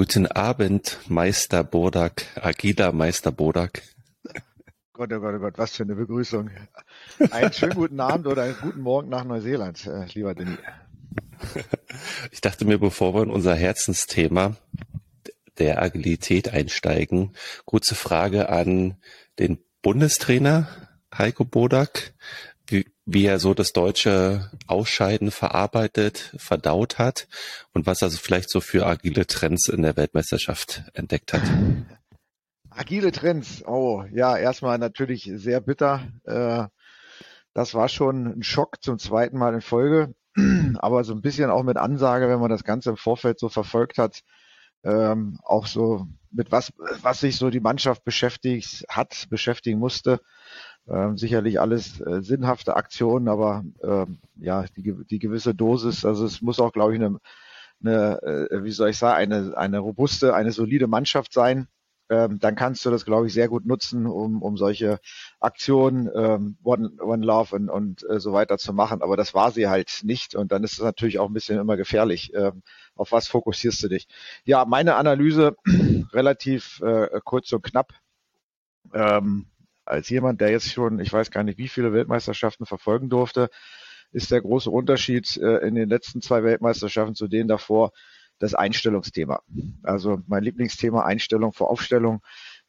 Guten Abend, Meister Bodak, agiler Meister Bodak. Gott, oh Gott, oh Gott, was für eine Begrüßung. Einen schönen guten Abend oder einen guten Morgen nach Neuseeland, äh, lieber Denis. Ich dachte mir, bevor wir in unser Herzensthema der Agilität einsteigen, kurze Frage an den Bundestrainer Heiko Bodak, wie, er so das deutsche Ausscheiden verarbeitet, verdaut hat und was er vielleicht so für agile Trends in der Weltmeisterschaft entdeckt hat. Agile Trends, oh ja, erstmal natürlich sehr bitter. Äh, das war schon ein Schock zum zweiten Mal in Folge, aber so ein bisschen auch mit Ansage, wenn man das Ganze im Vorfeld so verfolgt hat, ähm, auch so mit was, was sich so die Mannschaft beschäftigt hat, beschäftigen musste. Ähm, sicherlich alles äh, sinnhafte Aktionen, aber ähm, ja, die, die gewisse Dosis, also es muss auch, glaube ich, eine, eine äh, wie soll ich sagen, eine, eine robuste, eine solide Mannschaft sein. Ähm, dann kannst du das, glaube ich, sehr gut nutzen, um, um solche Aktionen, ähm, One, One Love und, und äh, so weiter zu machen. Aber das war sie halt nicht. Und dann ist es natürlich auch ein bisschen immer gefährlich. Ähm, auf was fokussierst du dich? Ja, meine Analyse relativ äh, kurz und knapp. Ähm, als jemand, der jetzt schon, ich weiß gar nicht, wie viele Weltmeisterschaften verfolgen durfte, ist der große Unterschied äh, in den letzten zwei Weltmeisterschaften zu denen davor das Einstellungsthema. Also mein Lieblingsthema Einstellung vor Aufstellung.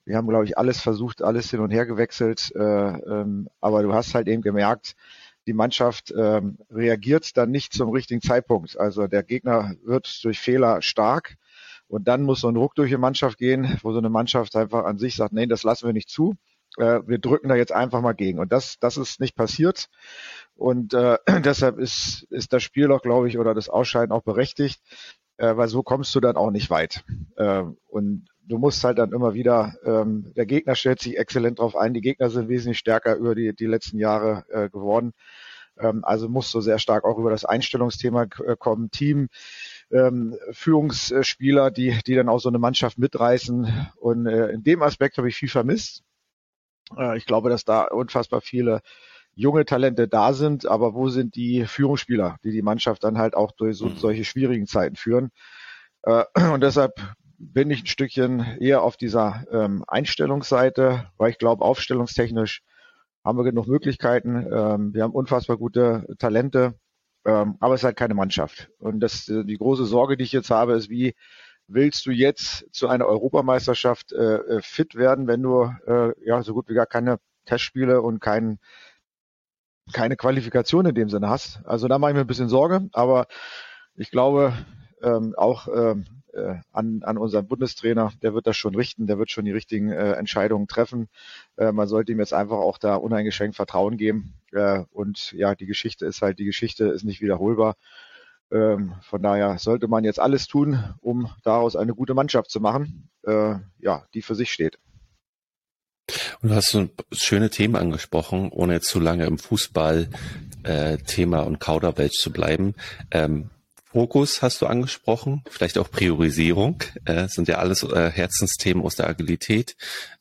Wir haben, glaube ich, alles versucht, alles hin und her gewechselt, äh, ähm, aber du hast halt eben gemerkt, die Mannschaft ähm, reagiert dann nicht zum richtigen Zeitpunkt. Also der Gegner wird durch Fehler stark und dann muss so ein Ruck durch die Mannschaft gehen, wo so eine Mannschaft einfach an sich sagt, nee, das lassen wir nicht zu äh, wir drücken da jetzt einfach mal gegen. Und das, das ist nicht passiert. Und äh, deshalb ist, ist das Spiel auch, glaube ich, oder das Ausscheiden auch berechtigt, äh, weil so kommst du dann auch nicht weit. Äh, und du musst halt dann immer wieder, ähm, der Gegner stellt sich exzellent drauf ein, die Gegner sind wesentlich stärker über die, die letzten Jahre äh, geworden. Ähm, also musst du sehr stark auch über das Einstellungsthema äh, kommen, Team, ähm, Führungsspieler, die, die dann auch so eine Mannschaft mitreißen. Und äh, in dem Aspekt habe ich viel vermisst. Äh, ich glaube, dass da unfassbar viele junge Talente da sind, aber wo sind die Führungsspieler, die die Mannschaft dann halt auch durch so, mhm. solche schwierigen Zeiten führen? Äh, und deshalb bin ich ein Stückchen eher auf dieser ähm, Einstellungsseite, weil ich glaube, aufstellungstechnisch haben wir genug Möglichkeiten. Ähm, wir haben unfassbar gute Talente, ähm, aber es ist halt keine Mannschaft. Und das, die große Sorge, die ich jetzt habe, ist, wie willst du jetzt zu einer Europameisterschaft äh, äh, fit werden, wenn du äh, ja so gut wie gar keine Testspiele und kein, keine Qualifikation in dem Sinne hast. Also da mache ich mir ein bisschen Sorge, aber ich glaube ähm, auch ähm, äh, an, an unseren Bundestrainer, der wird das schon richten, der wird schon die richtigen äh, Entscheidungen treffen. Äh, man sollte ihm jetzt einfach auch da uneingeschränkt Vertrauen geben. Äh, und ja, die Geschichte ist halt, die Geschichte ist nicht wiederholbar. Ähm, von daher sollte man jetzt alles tun, um daraus eine gute Mannschaft zu machen, äh, ja, die für sich steht. Und du hast so schöne Themen angesprochen, ohne jetzt zu lange im Fußball-Thema äh, und Kauderwelsch zu bleiben. Ähm, Fokus hast du angesprochen, vielleicht auch Priorisierung, äh, sind ja alles äh, Herzensthemen aus der Agilität.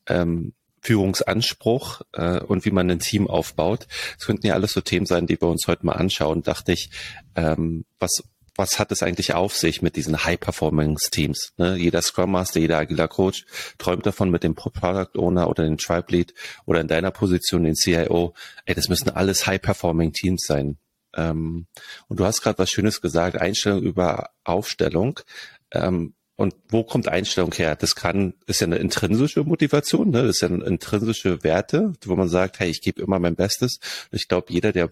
Ähm, Führungsanspruch äh, und wie man ein Team aufbaut. Das könnten ja alles so Themen sein, die wir uns heute mal anschauen. Dachte ich, ähm, was was hat es eigentlich auf sich mit diesen High-Performance-Teams? Ne? Jeder Scrum Master, jeder agiler Coach träumt davon mit dem Product Owner oder dem Tribe Lead oder in deiner Position den CIO. Ey, das müssen alles High-Performing-Teams sein. Ähm, und du hast gerade was Schönes gesagt, Einstellung über Aufstellung. Ähm, und wo kommt Einstellung her? Das kann, ist ja eine intrinsische Motivation, ne? das ist ja intrinsische Werte, wo man sagt, hey, ich gebe immer mein Bestes. Ich glaube, jeder, der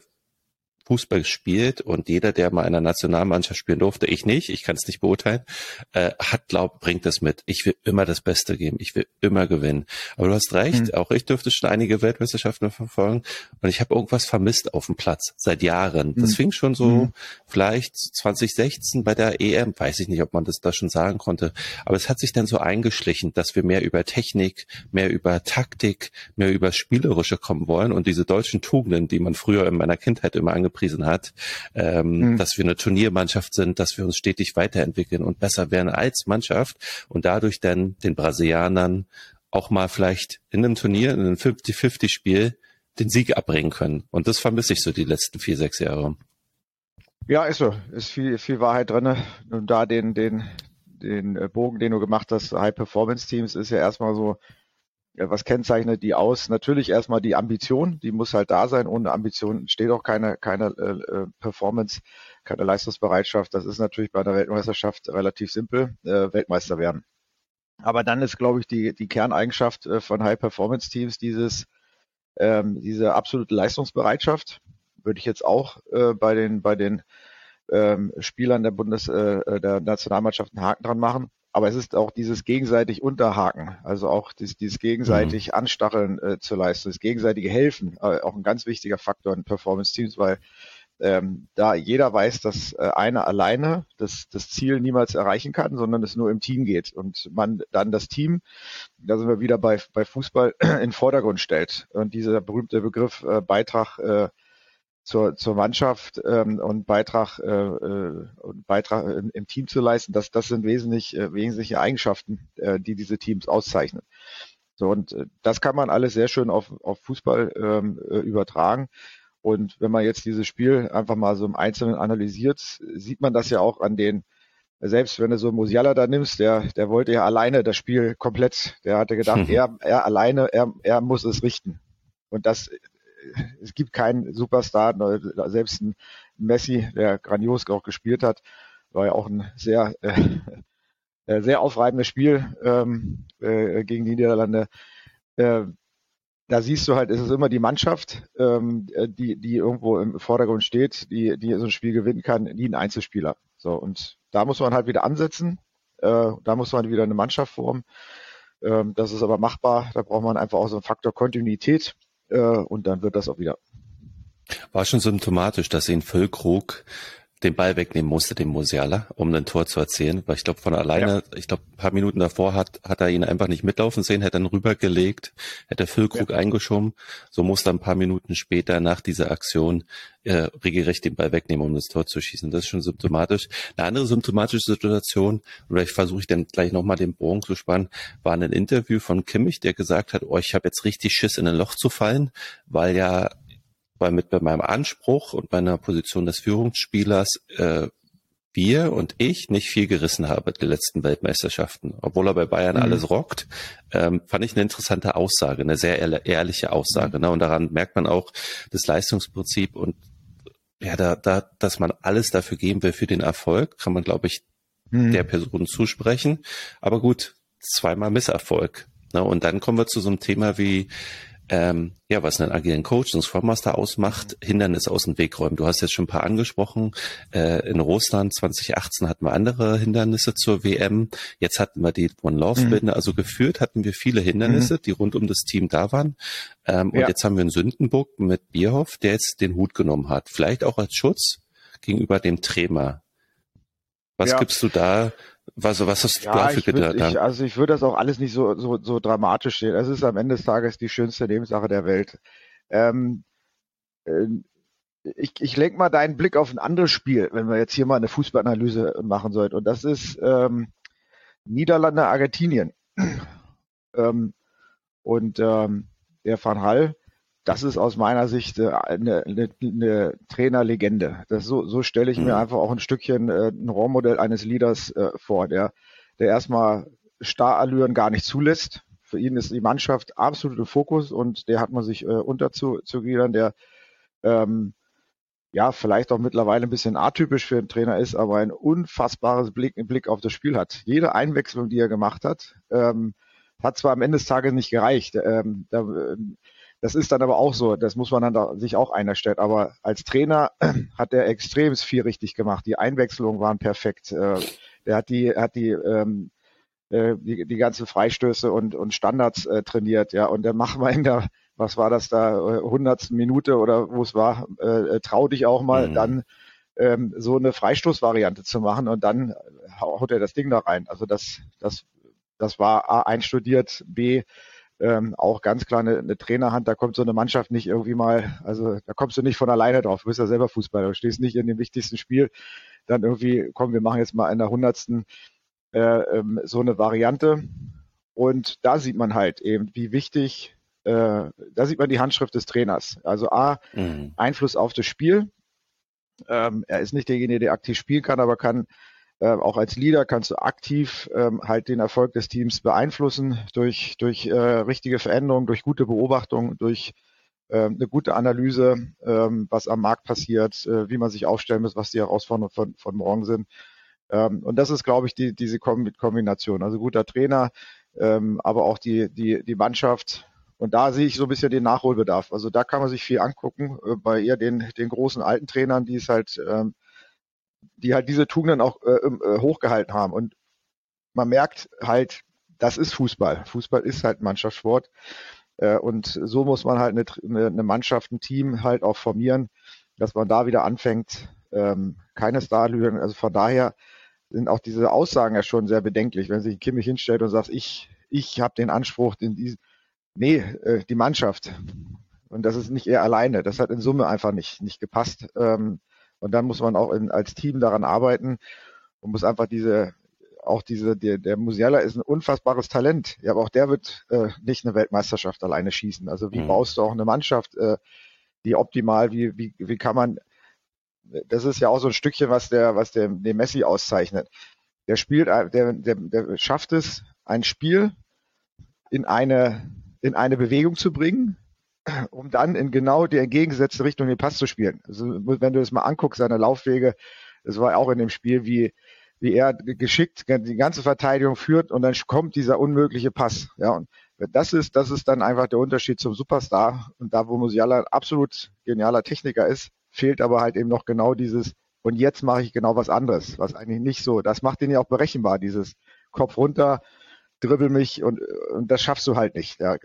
Fußball spielt und jeder, der mal in einer Nationalmannschaft spielen durfte, ich nicht, ich kann es nicht beurteilen, äh, hat glaubt, bringt das mit. Ich will immer das Beste geben, ich will immer gewinnen. Aber du hast recht, mhm. auch ich dürfte schon einige Weltmeisterschaften verfolgen und ich habe irgendwas vermisst auf dem Platz seit Jahren. Das mhm. fing schon so mhm. vielleicht 2016 bei der EM, weiß ich nicht, ob man das da schon sagen konnte, aber es hat sich dann so eingeschlichen, dass wir mehr über Technik, mehr über Taktik, mehr über Spielerische kommen wollen und diese deutschen Tugenden, die man früher in meiner Kindheit immer angepriesen angepriesen hat, ähm, mhm. dass wir eine Turniermannschaft sind, dass wir uns stetig weiterentwickeln und besser werden als Mannschaft und dadurch dann den Brasilianern auch mal vielleicht in einem Turnier, in einem 50-50-Spiel den Sieg abbringen können. Und das vermisse ich so die letzten vier, sechs Jahre. Ja, ist so. Ist viel, viel Wahrheit drin. Und da den, den, den äh, Bogen, den du gemacht hast, High-Performance-Teams, ist ja erstmal so, was kennzeichnet die aus? Natürlich erstmal die Ambition, die muss halt da sein. Ohne Ambition steht auch keine, keine äh, äh, Performance, keine Leistungsbereitschaft. Das ist natürlich bei einer Weltmeisterschaft relativ simpel, äh, Weltmeister werden. Aber dann ist, glaube ich, die, die Kerneigenschaft äh, von High-Performance-Teams dieses, ähm, diese absolute Leistungsbereitschaft. Würde ich jetzt auch äh, bei den, bei den ähm, Spielern der Bundes, äh, äh der Nationalmannschaft einen Haken dran machen. Aber es ist auch dieses gegenseitig Unterhaken, also auch dieses, dieses gegenseitig mhm. Anstacheln äh, zur Leistung, das gegenseitige Helfen, äh, auch ein ganz wichtiger Faktor in Performance-Teams, weil ähm, da jeder weiß, dass äh, einer alleine das, das Ziel niemals erreichen kann, sondern es nur im Team geht und man dann das Team, da sind wir wieder bei, bei Fußball, in Vordergrund stellt. Und dieser berühmte Begriff äh, Beitrag äh, zur, zur Mannschaft ähm, und Beitrag, äh, äh, Beitrag im, im Team zu leisten, das, das sind wesentlich, äh, wesentliche Eigenschaften, äh, die diese Teams auszeichnen. So, und äh, das kann man alles sehr schön auf, auf Fußball ähm, äh, übertragen. Und wenn man jetzt dieses Spiel einfach mal so im Einzelnen analysiert, sieht man das ja auch an den, selbst wenn du so Musiala da nimmst, der, der wollte ja alleine das Spiel komplett, der hatte gedacht, er, er alleine, er, er muss es richten. Und das es gibt keinen Superstar, selbst ein Messi, der grandios auch gespielt hat, war ja auch ein sehr, äh, äh, sehr aufreibendes Spiel ähm, äh, gegen die Niederlande. Äh, da siehst du halt, es ist immer die Mannschaft, ähm, die, die irgendwo im Vordergrund steht, die, die so ein Spiel gewinnen kann, nie ein Einzelspieler. So, und da muss man halt wieder ansetzen. Äh, da muss man wieder eine Mannschaft formen. Ähm, das ist aber machbar. Da braucht man einfach auch so einen Faktor Kontinuität äh, und dann wird das auch wieder. War schon symptomatisch, dass ihn Füllkrug den Ball wegnehmen musste, dem Musiala, um ein Tor zu erzielen, weil ich glaube von alleine, ja. ich glaube ein paar Minuten davor hat, hat er ihn einfach nicht mitlaufen sehen, hätte dann rübergelegt, hätte Füllkrug ja. eingeschoben, so musste er ein paar Minuten später nach dieser Aktion äh, regelrecht den Ball wegnehmen, um das Tor zu schießen. Das ist schon symptomatisch. Eine andere symptomatische Situation, oder ich versuche ich dann gleich nochmal den Bogen zu spannen, war ein Interview von Kimmich, der gesagt hat, oh, ich habe jetzt richtig Schiss in ein Loch zu fallen, weil ja weil mit bei meinem Anspruch und meiner Position des Führungsspielers äh, wir und ich nicht viel gerissen habe die letzten Weltmeisterschaften, obwohl er bei Bayern mhm. alles rockt, ähm, fand ich eine interessante Aussage, eine sehr ehrliche Aussage. Mhm. Ne? Und daran merkt man auch das Leistungsprinzip und ja, da, da, dass man alles dafür geben will für den Erfolg, kann man, glaube ich, mhm. der Person zusprechen. Aber gut, zweimal Misserfolg. Ne? Und dann kommen wir zu so einem Thema wie ähm, ja, was einen agilen Coach, einen Scrum Master ausmacht, Hindernisse aus dem Weg räumen. Du hast jetzt schon ein paar angesprochen. Äh, in Russland 2018 hatten wir andere Hindernisse zur WM. Jetzt hatten wir die One Love mhm. Binde. Also geführt hatten wir viele Hindernisse, mhm. die rund um das Team da waren. Ähm, ja. Und jetzt haben wir einen Sündenbock mit Bierhoff, der jetzt den Hut genommen hat. Vielleicht auch als Schutz gegenüber dem Trainer. Was ja. gibst du da was, was hast ja, du dafür gedacht? Ich, also ich würde das auch alles nicht so, so, so dramatisch sehen. Es ist am Ende des Tages die schönste Nebensache der Welt. Ähm, äh, ich, ich lenke mal deinen Blick auf ein anderes Spiel, wenn wir jetzt hier mal eine Fußballanalyse machen sollten. Und das ist ähm, Niederlande, Argentinien. ähm, und ähm, der Van Hall das ist aus meiner Sicht äh, eine, eine, eine Trainerlegende. Das so, so stelle ich mhm. mir einfach auch ein Stückchen äh, ein Rohrmodell eines Leaders äh, vor, der, der erstmal Starallüren gar nicht zulässt. Für ihn ist die Mannschaft absolut im Fokus und der hat man sich äh, unterzugliedern, der ähm, ja, vielleicht auch mittlerweile ein bisschen atypisch für einen Trainer ist, aber ein unfassbares Blick, Blick auf das Spiel hat. Jede Einwechslung, die er gemacht hat, ähm, hat zwar am Ende des Tages nicht gereicht. Ähm, da, ähm, das ist dann aber auch so, das muss man dann da sich auch einstellen. Aber als Trainer hat er extrem viel richtig gemacht. Die Einwechslungen waren perfekt. Äh, er hat die, hat die, ähm, äh, die, die ganzen Freistöße und, und Standards äh, trainiert, ja. Und dann machen wir in der, was war das da, hundertsten Minute oder wo es war, äh, trau dich auch mal, mhm. dann ähm, so eine Freistoßvariante zu machen und dann haut er das Ding da rein. Also das, das, das war A einstudiert, B ähm, auch ganz klar eine, eine Trainerhand, da kommt so eine Mannschaft nicht irgendwie mal, also da kommst du nicht von alleine drauf, du bist ja selber Fußballer, du stehst nicht in dem wichtigsten Spiel, dann irgendwie, komm, wir machen jetzt mal in der hundertsten äh, ähm, so eine Variante und da sieht man halt eben, wie wichtig, äh, da sieht man die Handschrift des Trainers. Also A, mhm. Einfluss auf das Spiel, ähm, er ist nicht derjenige, der aktiv spielen kann, aber kann äh, auch als Leader kannst du aktiv ähm, halt den Erfolg des Teams beeinflussen durch, durch äh, richtige Veränderungen, durch gute Beobachtung, durch äh, eine gute Analyse, ähm, was am Markt passiert, äh, wie man sich aufstellen muss, was die Herausforderungen von, von morgen sind. Ähm, und das ist, glaube ich, die, diese Kombination. Also guter Trainer, ähm, aber auch die, die, die Mannschaft. Und da sehe ich so ein bisschen den Nachholbedarf. Also da kann man sich viel angucken äh, bei eher den, den großen alten Trainern, die es halt ähm, die halt diese Tugenden auch äh, äh, hochgehalten haben. Und man merkt halt, das ist Fußball. Fußball ist halt Mannschaftssport. Äh, und so muss man halt eine, eine Mannschaft, ein Team halt auch formieren, dass man da wieder anfängt, ähm, keine Starlügen. Also von daher sind auch diese Aussagen ja schon sehr bedenklich, wenn sich Kimmich hinstellt und sagt, ich, ich habe den Anspruch, in diese, nee, äh, die Mannschaft. Und das ist nicht er alleine. Das hat in Summe einfach nicht, nicht gepasst. Ähm, und dann muss man auch in, als Team daran arbeiten und muss einfach diese, auch diese, der, der Musiala ist ein unfassbares Talent. Ja, aber auch der wird äh, nicht eine Weltmeisterschaft alleine schießen. Also wie mhm. baust du auch eine Mannschaft, äh, die optimal, wie, wie, wie kann man, das ist ja auch so ein Stückchen, was der, was der, den Messi auszeichnet. Der spielt, der, der, der schafft es, ein Spiel in eine, in eine Bewegung zu bringen, um dann in genau die entgegengesetzte Richtung den Pass zu spielen. Also wenn du das mal anguckst, seine Laufwege, das war auch in dem Spiel, wie, wie er geschickt die ganze Verteidigung führt und dann kommt dieser unmögliche Pass. Ja, und das ist, das ist dann einfach der Unterschied zum Superstar. Und da, wo Musiala absolut genialer Techniker ist, fehlt aber halt eben noch genau dieses, und jetzt mache ich genau was anderes, was eigentlich nicht so, das macht ihn ja auch berechenbar, dieses Kopf runter, dribbel mich und, und das schaffst du halt nicht. Ja.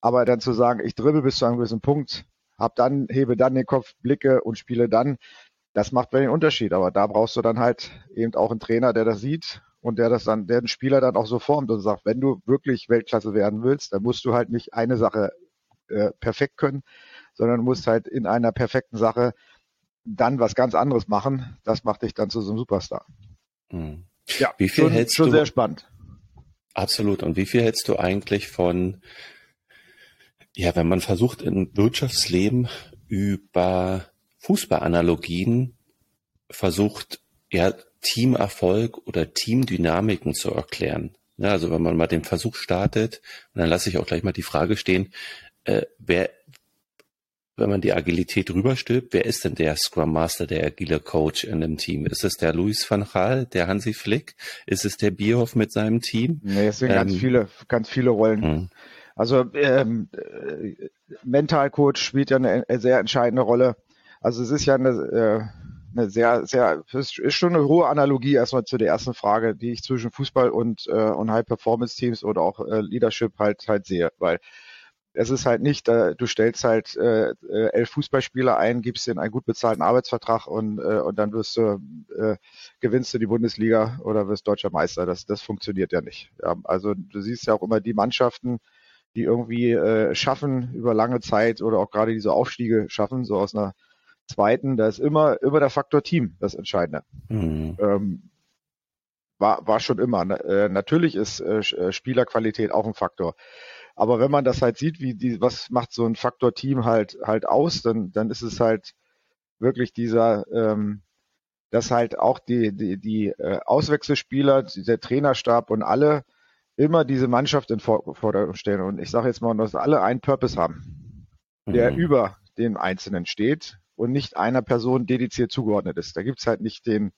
Aber dann zu sagen, ich dribbel bis zu einem gewissen Punkt, hab dann, hebe dann den Kopf, blicke und spiele dann, das macht den Unterschied. Aber da brauchst du dann halt eben auch einen Trainer, der das sieht und der das dann, der den Spieler dann auch so formt und sagt, wenn du wirklich Weltklasse werden willst, dann musst du halt nicht eine Sache äh, perfekt können, sondern musst halt in einer perfekten Sache dann was ganz anderes machen. Das macht dich dann zu so einem Superstar. Hm. Ja, wie viel schon, hältst schon du? sehr spannend. Absolut. Und wie viel hältst du eigentlich von ja, wenn man versucht, im Wirtschaftsleben über Fußballanalogien versucht, ja, Teamerfolg oder Teamdynamiken zu erklären. Ja, also wenn man mal den Versuch startet, und dann lasse ich auch gleich mal die Frage stehen, äh, wer, wenn man die Agilität rüberstülpt, wer ist denn der Scrum Master, der agile Coach in dem Team? Ist es der Luis van Gaal, der Hansi Flick? Ist es der Bierhoff mit seinem Team? Nee, es sind ähm, ganz viele, ganz viele Rollen. Hm. Also ähm, äh, Mentalcoach spielt ja eine, eine, sehr entscheidende Rolle. Also es ist ja eine, äh, eine sehr, sehr, ist schon eine hohe Analogie erstmal zu der ersten Frage, die ich zwischen Fußball und, äh, und High-Performance-Teams oder auch äh, Leadership halt halt sehe, weil es ist halt nicht, äh, du stellst halt äh, äh, elf Fußballspieler ein, gibst ihnen einen gut bezahlten Arbeitsvertrag und, äh, und dann wirst du, äh, gewinnst du die Bundesliga oder wirst deutscher Meister. Das, das funktioniert ja nicht. Ja, also du siehst ja auch immer die Mannschaften, die irgendwie äh, schaffen über lange Zeit oder auch gerade diese Aufstiege schaffen, so aus einer zweiten, da ist immer, immer der Faktor Team das Entscheidende. Mhm. Ähm, war, war schon immer. Äh, natürlich ist äh, äh, Spielerqualität auch ein Faktor. Aber wenn man das halt sieht, wie die, was macht so ein Faktor Team halt halt aus, dann, dann ist es halt wirklich dieser, ähm, dass halt auch die, die, die äh, Auswechselspieler, der Trainerstab und alle immer diese Mannschaft in Vordergrund stellen. Und ich sage jetzt mal, dass alle einen Purpose haben, der mhm. über den Einzelnen steht und nicht einer Person dediziert zugeordnet ist. Da gibt's halt nicht den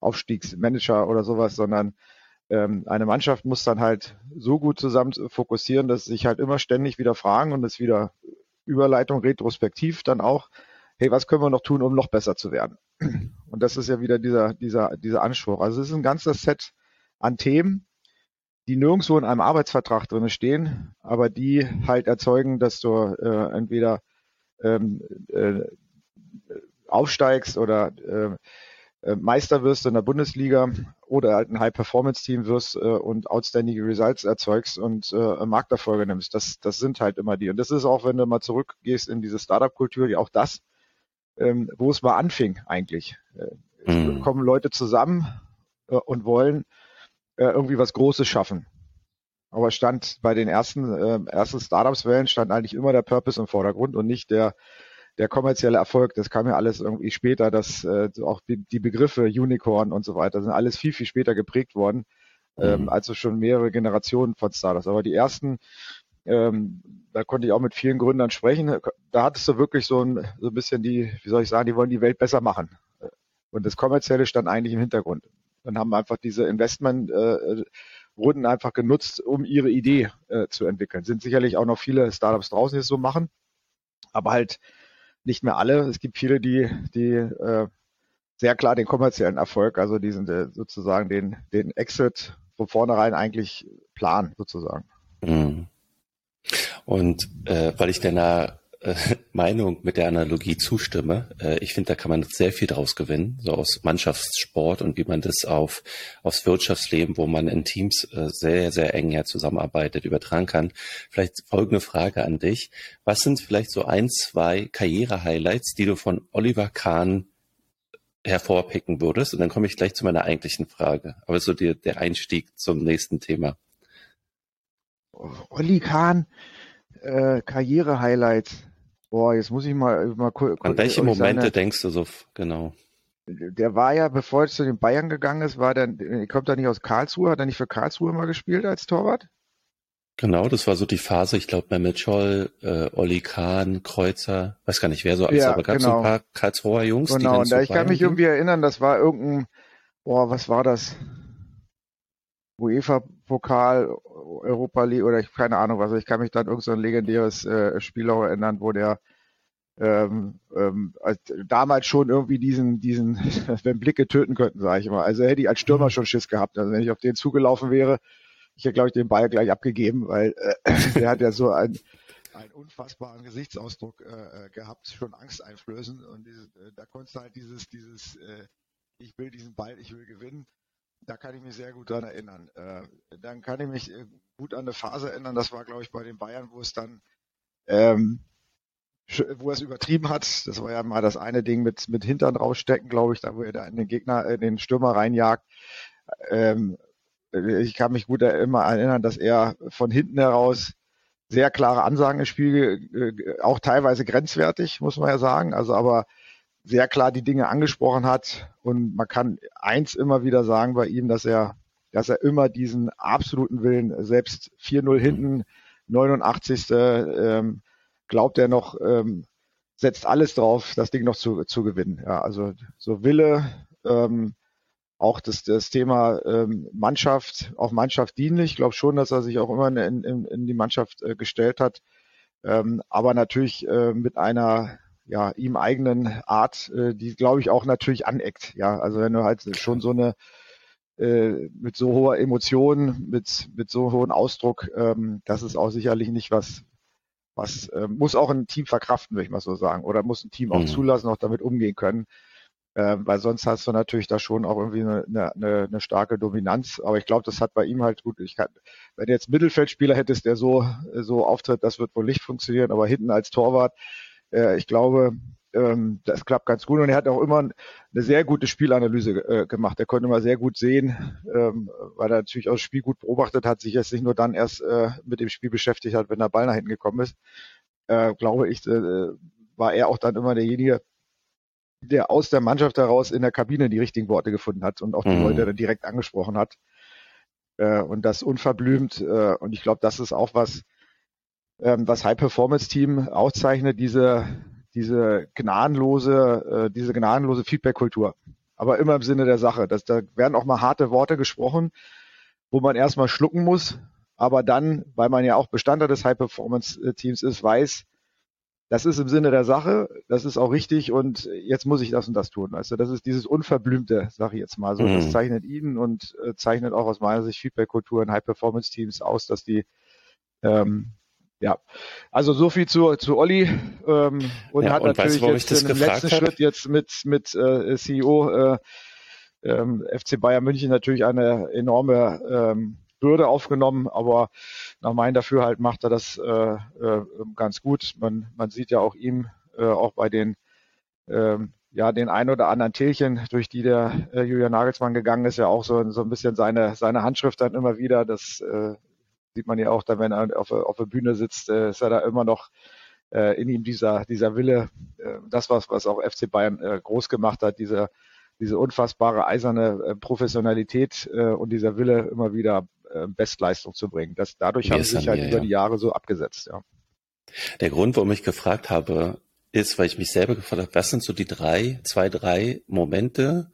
Aufstiegsmanager oder sowas, sondern ähm, eine Mannschaft muss dann halt so gut zusammen fokussieren, dass sie sich halt immer ständig wieder fragen und es wieder Überleitung retrospektiv dann auch, hey, was können wir noch tun, um noch besser zu werden? Und das ist ja wieder dieser, dieser, dieser Anspruch. Also es ist ein ganzes Set an Themen, die nirgendwo in einem Arbeitsvertrag drin stehen, aber die halt erzeugen, dass du äh, entweder ähm, äh, aufsteigst oder äh, äh, Meister wirst in der Bundesliga oder halt ein High-Performance-Team wirst äh, und outstanding Results erzeugst und äh, Markterfolge nimmst. Das, das sind halt immer die. Und das ist auch, wenn du mal zurückgehst in diese Startup-Kultur, ja auch das, ähm, wo es mal anfing eigentlich. Mhm. kommen Leute zusammen und wollen äh, irgendwie was Großes schaffen. Aber stand bei den ersten, äh, ersten Startups-Wellen stand eigentlich immer der Purpose im Vordergrund und nicht der, der kommerzielle Erfolg, das kam ja alles irgendwie später, dass äh, auch die, Begriffe Unicorn und so weiter sind alles viel, viel später geprägt worden, ähm, mhm. also schon mehrere Generationen von Startups. Aber die ersten, ähm, da konnte ich auch mit vielen Gründern sprechen, da hattest du wirklich so ein, so ein bisschen die, wie soll ich sagen, die wollen die Welt besser machen. Und das Kommerzielle stand eigentlich im Hintergrund. Dann haben einfach diese Investment äh, Runden einfach genutzt, um ihre Idee äh, zu entwickeln. Sind sicherlich auch noch viele Startups draußen, die es so machen, aber halt nicht mehr alle. Es gibt viele, die, die äh, sehr klar den kommerziellen Erfolg, also diesen äh, sozusagen den, den Exit von vornherein eigentlich planen, sozusagen. Mhm. Und äh, weil ich deiner äh, Meinung mit der Analogie zustimme. Äh, ich finde, da kann man sehr viel draus gewinnen, so aus Mannschaftssport und wie man das auf aufs Wirtschaftsleben, wo man in Teams äh, sehr, sehr eng ja zusammenarbeitet, übertragen kann. Vielleicht folgende Frage an dich. Was sind vielleicht so ein, zwei Karriere-Highlights, die du von Oliver Kahn hervorpicken würdest? Und dann komme ich gleich zu meiner eigentlichen Frage. Aber so die, der Einstieg zum nächsten Thema. Olli Kahn, äh, Karriere-Highlights. Boah, jetzt muss ich mal, mal kurz. An welche Momente seine, denkst du so genau? Der war ja, bevor er zu den Bayern gegangen ist, war der, kommt er nicht aus Karlsruhe, hat er nicht für Karlsruhe mal gespielt als Torwart? Genau, das war so die Phase, ich glaube, Mehmet Scholl, äh, Olli Kahn, Kreuzer, weiß gar nicht, wer so alles, ja, aber gab es genau. ein paar Karlsruher Jungs, genau, die dann und da, ich kann mich irgendwie erinnern, das war irgendein, boah, was war das? UEFA-Pokal, Europa League oder ich keine Ahnung was. Ich kann mich dann irgend so ein legendäres äh, Spiel auch erinnern, wo der ähm, ähm, als, damals schon irgendwie diesen, diesen, wenn Blicke töten könnten, sage ich mal. Also hätte ich als Stürmer mhm. schon Schiss gehabt. Also wenn ich auf den zugelaufen wäre, ich hätte, glaube ich, den Ball gleich abgegeben, weil äh, der hat ja so einen, einen unfassbaren Gesichtsausdruck äh, äh gehabt, schon Angst einflößen. Und diese, äh, da konntest du halt dieses, dieses, äh, ich will diesen Ball, ich will gewinnen da kann ich mich sehr gut dran erinnern. Äh, dann kann ich mich äh, gut an eine Phase erinnern, das war, glaube ich, bei den Bayern, wo es dann, ähm, wo er es übertrieben hat. Das war ja mal das eine Ding mit, mit Hintern rausstecken, glaube ich, da wo er da in den Gegner, in den Stürmer reinjagt. Ähm, ich kann mich gut immer erinnern, dass er von hinten heraus sehr klare Ansagen im Spiel, äh, auch teilweise grenzwertig, muss man ja sagen. Also aber sehr klar die Dinge angesprochen hat. Und man kann eins immer wieder sagen bei ihm, dass er, dass er immer diesen absoluten Willen, selbst 4-0 hinten, 89. Ähm, glaubt er noch, ähm, setzt alles drauf, das Ding noch zu, zu gewinnen. Ja, also so Wille, ähm, auch das, das Thema ähm, Mannschaft, auch Mannschaft dienlich. Ich glaube schon, dass er sich auch immer in, in, in die Mannschaft äh, gestellt hat. Ähm, aber natürlich äh, mit einer ja, ihm eigenen Art, äh, die glaube ich auch natürlich aneckt. Ja, also wenn du halt schon so eine äh, mit so hoher Emotion, mit mit so hohem Ausdruck, ähm, das ist auch sicherlich nicht was, was äh, muss auch ein Team verkraften, würde ich mal so sagen, oder muss ein Team auch mhm. zulassen, auch damit umgehen können. Äh, weil sonst hast du natürlich da schon auch irgendwie eine, eine, eine starke Dominanz. Aber ich glaube, das hat bei ihm halt gut. Ich kann, wenn du jetzt Mittelfeldspieler hättest, der so so auftritt, das wird wohl nicht funktionieren. Aber hinten als Torwart, äh, ich glaube, ähm, das klappt ganz gut und er hat auch immer eine sehr gute Spielanalyse äh, gemacht. Er konnte immer sehr gut sehen, ähm, weil er natürlich auch das Spiel gut beobachtet hat, sich jetzt nicht nur dann erst äh, mit dem Spiel beschäftigt hat, wenn der Ball nach hinten gekommen ist. Äh, glaube ich, äh, war er auch dann immer derjenige, der aus der Mannschaft heraus in der Kabine die richtigen Worte gefunden hat und auch die mhm. Leute dann direkt angesprochen hat. Äh, und das unverblümt. Äh, und ich glaube, das ist auch was, ähm, was High-Performance-Team auszeichnet, diese, diese gnadenlose, äh, diese gnadenlose Feedback-Kultur. Aber immer im Sinne der Sache. Dass, da werden auch mal harte Worte gesprochen, wo man erstmal schlucken muss, aber dann, weil man ja auch Bestandteil des High-Performance-Teams ist, weiß, das ist im Sinne der Sache, das ist auch richtig und jetzt muss ich das und das tun. Also das ist dieses Unverblümte, sage ich jetzt mal so. Mhm. Das zeichnet ihn und äh, zeichnet auch aus meiner Sicht Feedback-Kultur in High-Performance-Teams aus, dass die ähm, ja, also so viel zu, zu Olli ähm, und ja, hat und natürlich weißt, jetzt im letzten hab? Schritt jetzt mit, mit äh, CEO äh, ähm, FC Bayern München natürlich eine enorme ähm, Bürde aufgenommen, aber nach meinem Dafürhalt macht er das äh, äh, ganz gut. Man, man sieht ja auch ihm äh, auch bei den ähm, ja den ein oder anderen Tälchen, durch die der äh, Julian Nagelsmann gegangen ist, ja auch so, so ein bisschen seine seine Handschrift dann immer wieder. Das äh, sieht man ja auch dann, wenn er auf, auf der Bühne sitzt, äh, ist er da immer noch äh, in ihm dieser, dieser Wille, äh, das was, was auch FC Bayern groß gemacht hat, dieser, diese unfassbare eiserne Professionalität und dieser Wille immer wieder Bestleistung zu bringen. Das, dadurch haben sie sich halt wir, über ja. die Jahre so abgesetzt. Ja. Der Grund, warum ich gefragt habe, ist, weil ich mich selber gefragt habe, was sind so die drei, zwei, drei Momente,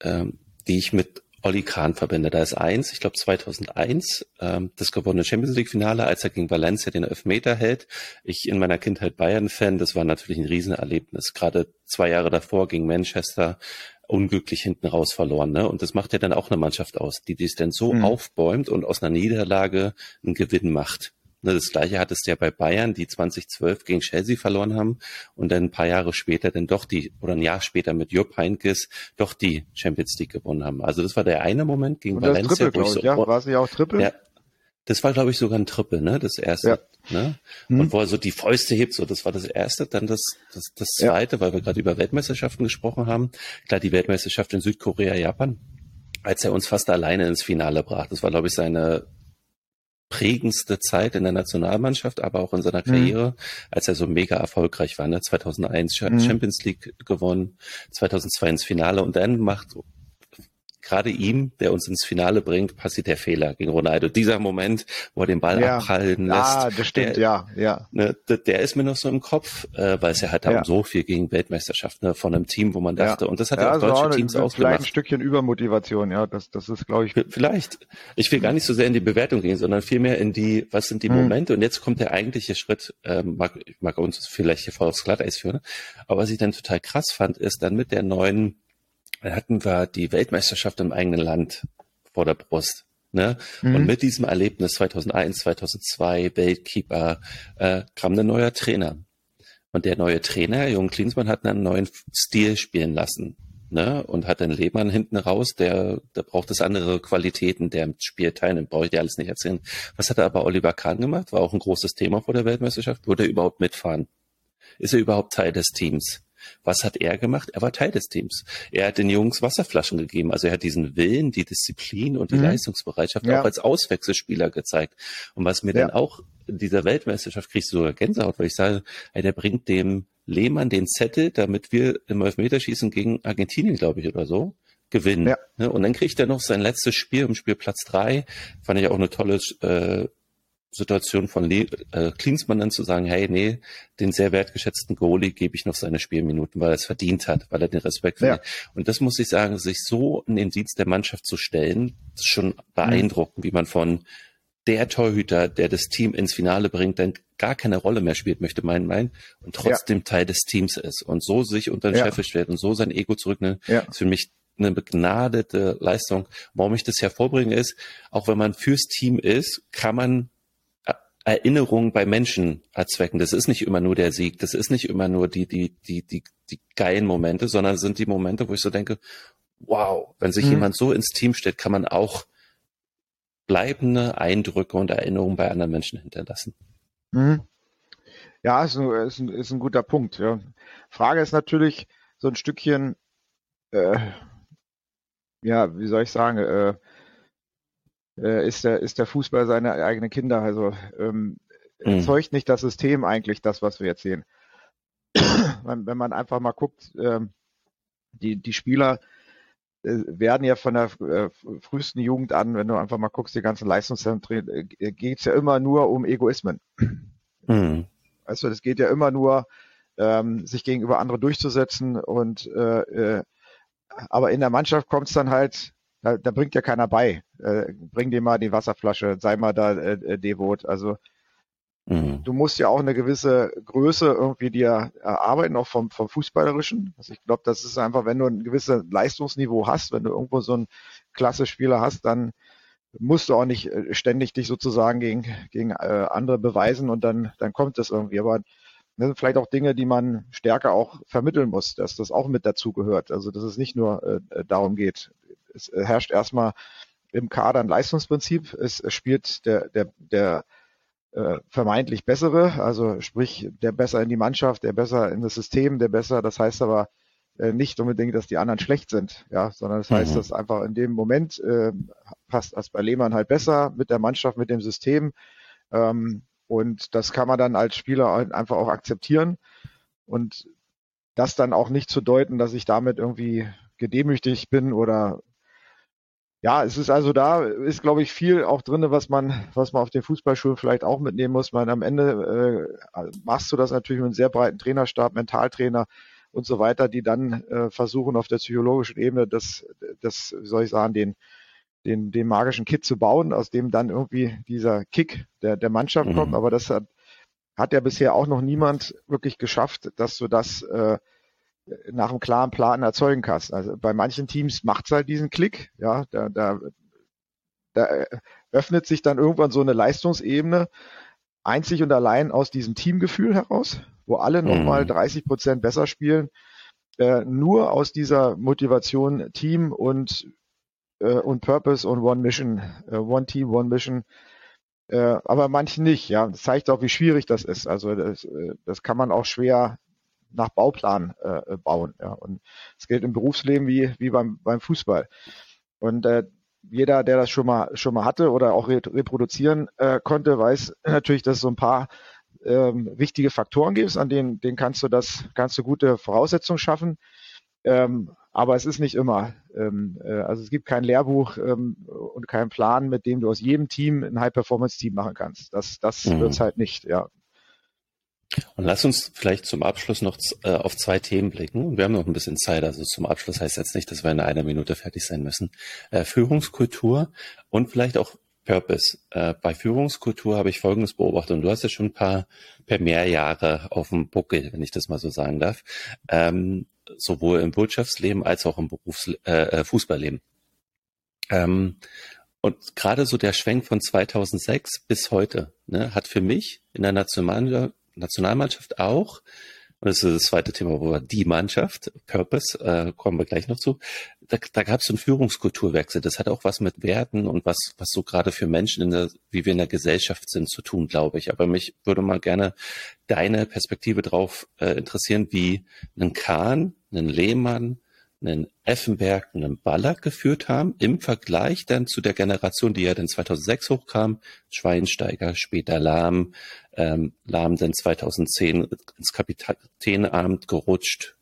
ähm, die ich mit Olli Kahn verbinde. Da ist eins, ich glaube 2001, ähm, das gewonnene Champions League Finale, als er gegen Valencia den Elfmeter hält. Ich in meiner Kindheit Bayern-Fan, das war natürlich ein Riesenerlebnis. Gerade zwei Jahre davor gegen Manchester unglücklich hinten raus verloren. Ne? Und das macht ja dann auch eine Mannschaft aus, die dies dann so mhm. aufbäumt und aus einer Niederlage einen Gewinn macht. Ne, das gleiche hat es ja bei Bayern, die 2012 gegen Chelsea verloren haben und dann ein paar Jahre später dann doch die, oder ein Jahr später mit Jupp Heynckes doch die Champions League gewonnen haben. Also das war der eine Moment gegen und Valencia. Triple, ich so, ja, war es nicht auch Triple? Ja, das war, glaube ich, sogar ein Triple, ne? Das erste. Ja. Ne? Mhm. Und wo er so die Fäuste hebt, so das war das erste, dann das, das, das zweite, ja. weil wir gerade über Weltmeisterschaften gesprochen haben. Klar, die Weltmeisterschaft in Südkorea, Japan, als er uns fast alleine ins Finale brach. Das war, glaube ich, seine prägendste Zeit in der Nationalmannschaft, aber auch in seiner mhm. Karriere, mhm. als er so mega erfolgreich war. Ne? 2001 mhm. Champions League gewonnen, 2002 ins Finale und dann macht gerade ihm, der uns ins Finale bringt, passiert der Fehler gegen Ronaldo. Dieser Moment, wo er den Ball ja. abprallen lässt. Ah, das stimmt, der, ja, ja. Ne, der ist mir noch so im Kopf, äh, weil es ja halt ja. so viel gegen Weltmeisterschaft ne, von einem Team, wo man dachte, ja. und das hat ja, auch deutsche auch Teams auch gemacht. ein Stückchen Übermotivation, ja, das, das ist, glaube ich. Vielleicht. Ich will gar nicht so sehr in die Bewertung gehen, sondern vielmehr in die, was sind die hm. Momente? Und jetzt kommt der eigentliche Schritt, ähm, mag, mag uns vielleicht hier voll aufs Glatteis führen, aber was ich dann total krass fand, ist dann mit der neuen dann hatten wir die Weltmeisterschaft im eigenen Land vor der Brust. Ne? Mhm. Und mit diesem Erlebnis 2001, 2002, Weltkeeper, äh, kam ein neuer Trainer. Und der neue Trainer, Jürgen Klinsmann, hat einen neuen Stil spielen lassen. Ne? Und hat einen Lehmann hinten raus, der, der braucht es andere Qualitäten, der im Spiel teilnimmt, brauche ich dir alles nicht erzählen. Was hat aber Oliver Kahn gemacht? War auch ein großes Thema vor der Weltmeisterschaft. Würde er überhaupt mitfahren? Ist er überhaupt Teil des Teams? Was hat er gemacht? Er war Teil des Teams. Er hat den Jungs Wasserflaschen gegeben. Also er hat diesen Willen, die Disziplin und die mhm. Leistungsbereitschaft ja. auch als Auswechselspieler gezeigt. Und was mir ja. dann auch in dieser Weltmeisterschaft kriegst du sogar Gänsehaut, weil ich sage, ey, der bringt dem Lehmann den Zettel, damit wir im Elfmeterschießen gegen Argentinien, glaube ich, oder so, gewinnen. Ja. Ne? Und dann kriegt er noch sein letztes Spiel im Spiel Platz drei. Fand ich auch eine tolle äh, Situation von Le äh, Klinsmann dann zu sagen, hey, nee, den sehr wertgeschätzten Goalie gebe ich noch seine Spielminuten, weil er es verdient hat, weil er den Respekt ja. verdient. Und das muss ich sagen, sich so in den Dienst der Mannschaft zu stellen, ist schon beeindruckend, mhm. wie man von der Torhüter, der das Team ins Finale bringt, dann gar keine Rolle mehr spielt, möchte mein meinen, und trotzdem ja. Teil des Teams ist und so sich unter den ja. Chef stellt und so sein Ego zurücknimmt, ja. ist für mich eine begnadete Leistung. Warum ich das hervorbringe ist, auch wenn man fürs Team ist, kann man Erinnerung bei Menschen erzwecken. Das ist nicht immer nur der Sieg, das ist nicht immer nur die, die, die, die, die geilen Momente, sondern sind die Momente, wo ich so denke, wow, wenn sich mhm. jemand so ins Team stellt, kann man auch bleibende Eindrücke und Erinnerungen bei anderen Menschen hinterlassen. Mhm. Ja, ist ein, ist, ein, ist ein guter Punkt. Ja. Frage ist natürlich so ein Stückchen, äh, ja, wie soll ich sagen, äh, äh, ist, der, ist der Fußball seine eigenen Kinder. Also ähm, mhm. erzeugt nicht das System eigentlich das, was wir jetzt sehen. Wenn man einfach mal guckt, ähm, die, die Spieler äh, werden ja von der äh, frühesten Jugend an, wenn du einfach mal guckst, die ganzen Leistungszentren, äh, geht's ja immer nur um Egoismen. Mhm. Also das geht ja immer nur, ähm, sich gegenüber anderen durchzusetzen und äh, äh, aber in der Mannschaft kommt es dann halt da, da bringt ja keiner bei. Äh, bring dir mal die Wasserflasche, sei mal da äh, äh, devot. Also mhm. du musst ja auch eine gewisse Größe irgendwie dir erarbeiten, auch vom, vom Fußballerischen. Also ich glaube, das ist einfach, wenn du ein gewisses Leistungsniveau hast, wenn du irgendwo so einen Klasse-Spieler hast, dann musst du auch nicht äh, ständig dich sozusagen gegen, gegen äh, andere beweisen und dann, dann kommt das irgendwie. Aber das sind vielleicht auch Dinge, die man stärker auch vermitteln muss, dass das auch mit dazugehört. Also dass es nicht nur äh, darum geht, es herrscht erstmal im Kader ein Leistungsprinzip. Es, spielt der, der, der äh, vermeintlich bessere, also sprich der besser in die Mannschaft, der besser in das System, der besser. Das heißt aber äh, nicht unbedingt, dass die anderen schlecht sind, ja, sondern das heißt, mhm. dass einfach in dem Moment äh, passt das bei Lehmann halt besser mit der Mannschaft, mit dem System. Ähm, Und das kann man dann als Spieler einfach auch akzeptieren und das dann auch nicht zu deuten, dass ich damit irgendwie gedemütigt bin oder ja, es ist also da, ist glaube ich viel auch drinne, was man, was man auf den Fußballschulen vielleicht auch mitnehmen muss. Man am Ende äh, machst du das natürlich mit einem sehr breiten Trainerstab, Mentaltrainer und so weiter, die dann äh, versuchen auf der psychologischen Ebene das, das, wie soll ich sagen, den, den, den magischen Kit zu bauen, aus dem dann irgendwie dieser Kick der, der Mannschaft mhm. kommt. Aber das hat, hat ja bisher auch noch niemand wirklich geschafft, dass du das äh, nach einem klaren Plan erzeugen kannst. Also bei manchen Teams macht es halt diesen Klick, ja, da, da, da öffnet sich dann irgendwann so eine Leistungsebene einzig und allein aus diesem Teamgefühl heraus, wo alle nochmal 30 mhm. Prozent besser spielen, äh, nur aus dieser Motivation Team und äh, und Purpose und One Mission, äh, One Team, One Mission. Äh, aber manchen nicht, ja. Das zeigt auch, wie schwierig das ist. Also das, äh, das kann man auch schwer nach Bauplan äh, bauen. Ja. Und es gilt im Berufsleben wie, wie beim, beim Fußball. Und äh, jeder, der das schon mal schon mal hatte oder auch reproduzieren äh, konnte, weiß natürlich, dass es so ein paar ähm, wichtige Faktoren gibt, an denen, denen kannst du das, kannst du gute Voraussetzungen schaffen. Ähm, aber es ist nicht immer. Ähm, äh, also es gibt kein Lehrbuch ähm, und keinen Plan, mit dem du aus jedem Team ein High-Performance-Team machen kannst. Das, das mhm. wird's halt nicht, ja. Und lass uns vielleicht zum Abschluss noch äh, auf zwei Themen blicken. Wir haben noch ein bisschen Zeit. Also zum Abschluss heißt jetzt nicht, dass wir in einer Minute fertig sein müssen. Äh, Führungskultur und vielleicht auch Purpose. Äh, bei Führungskultur habe ich Folgendes beobachtet. Und du hast ja schon ein paar, per mehr Jahre auf dem Buckel, wenn ich das mal so sagen darf. Ähm, sowohl im Wirtschaftsleben als auch im Berufs äh Fußballleben. Ähm, und gerade so der Schwenk von 2006 bis heute ne, hat für mich in der National Nationalmannschaft auch, und das ist das zweite Thema, wo wir die Mannschaft, Purpose, äh, kommen wir gleich noch zu, da, da gab es einen Führungskulturwechsel. Das hat auch was mit Werten und was, was so gerade für Menschen, in der, wie wir in der Gesellschaft sind, zu tun, glaube ich. Aber mich würde mal gerne deine Perspektive drauf äh, interessieren, wie ein Kahn, ein Lehmann, einen Effenberg, einen Ballack geführt haben, im Vergleich dann zu der Generation, die ja dann 2006 hochkam, Schweinsteiger, später Lahm, ähm, Lahm dann 2010 ins Kapitänamt gerutscht,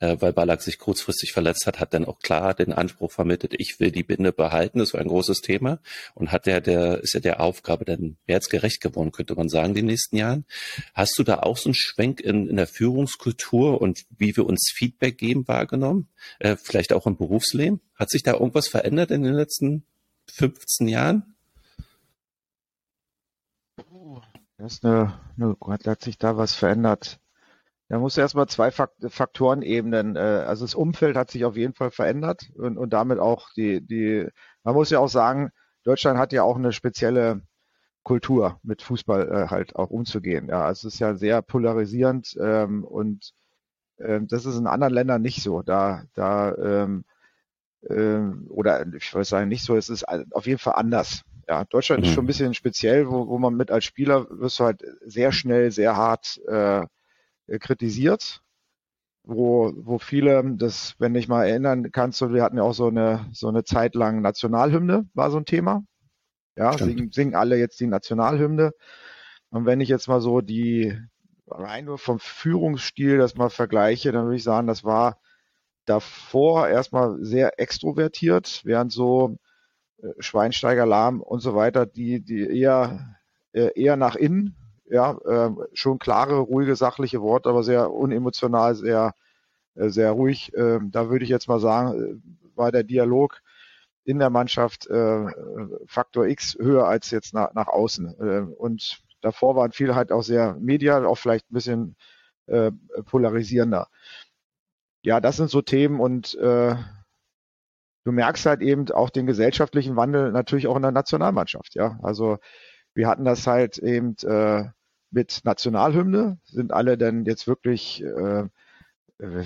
äh, weil Ballack sich kurzfristig verletzt hat, hat dann auch klar den Anspruch vermittelt, ich will die Binde behalten, das war ein großes Thema und hat der, der, ist ja der Aufgabe dann als gerecht geworden, könnte man sagen, in den nächsten Jahren. Hast du da auch so einen Schwenk in, in der Führungskultur und wie wir uns Feedback geben wahrgenommen? Äh, vielleicht auch im Berufsleben? Hat sich da irgendwas verändert in den letzten 15 Jahren? Das ist eine, eine, hat sich da was verändert? Da muss erstmal zwei Faktoren ebnen. Äh, also das Umfeld hat sich auf jeden Fall verändert und, und damit auch die, die, man muss ja auch sagen, Deutschland hat ja auch eine spezielle Kultur mit Fußball äh, halt auch umzugehen. Ja, also es ist ja sehr polarisierend ähm, und ähm, das ist in anderen Ländern nicht so. Da, da ähm, ähm, oder ich würde sagen nicht so, es ist auf jeden Fall anders. Ja, Deutschland mhm. ist schon ein bisschen speziell, wo, wo man mit als Spieler wirst du halt sehr schnell, sehr hart äh, äh, kritisiert, wo, wo viele, das, wenn ich mal erinnern kannst, wir hatten ja auch so eine, so eine Zeit lang Nationalhymne, war so ein Thema. Ja, singen, singen alle jetzt die Nationalhymne. Und wenn ich jetzt mal so die, rein nur vom Führungsstil das mal vergleiche, dann würde ich sagen, das war davor erstmal sehr extrovertiert, während so äh, Schweinsteiger, Lahm und so weiter, die, die eher, äh, eher nach innen ja, äh, schon klare, ruhige, sachliche Worte, aber sehr unemotional, sehr, äh, sehr ruhig. Äh, da würde ich jetzt mal sagen, äh, war der Dialog in der Mannschaft äh, Faktor X höher als jetzt nach, nach außen. Äh, und davor waren viele halt auch sehr medial, auch vielleicht ein bisschen äh, polarisierender. Ja, das sind so Themen und du merkst halt eben auch den gesellschaftlichen Wandel natürlich auch in der Nationalmannschaft. Ja, also wir hatten das halt eben äh, mit Nationalhymne, sind alle dann jetzt wirklich, äh,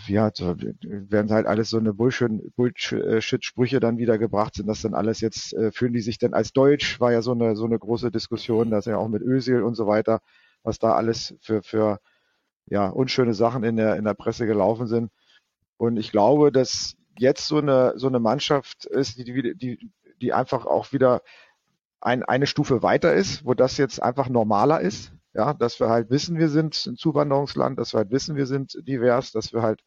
ja, so, werden halt alles so eine Bullshit-Sprüche dann wieder gebracht, sind das dann alles jetzt, äh, fühlen die sich denn als Deutsch, war ja so eine, so eine große Diskussion, das ja auch mit Ösil und so weiter, was da alles für, für, ja, unschöne Sachen in der, in der Presse gelaufen sind. Und ich glaube, dass jetzt so eine, so eine Mannschaft ist, die, die, die einfach auch wieder ein, eine Stufe weiter ist, wo das jetzt einfach normaler ist. ja, dass wir halt wissen, wir sind ein Zuwanderungsland, dass wir halt wissen, wir sind divers, dass wir halt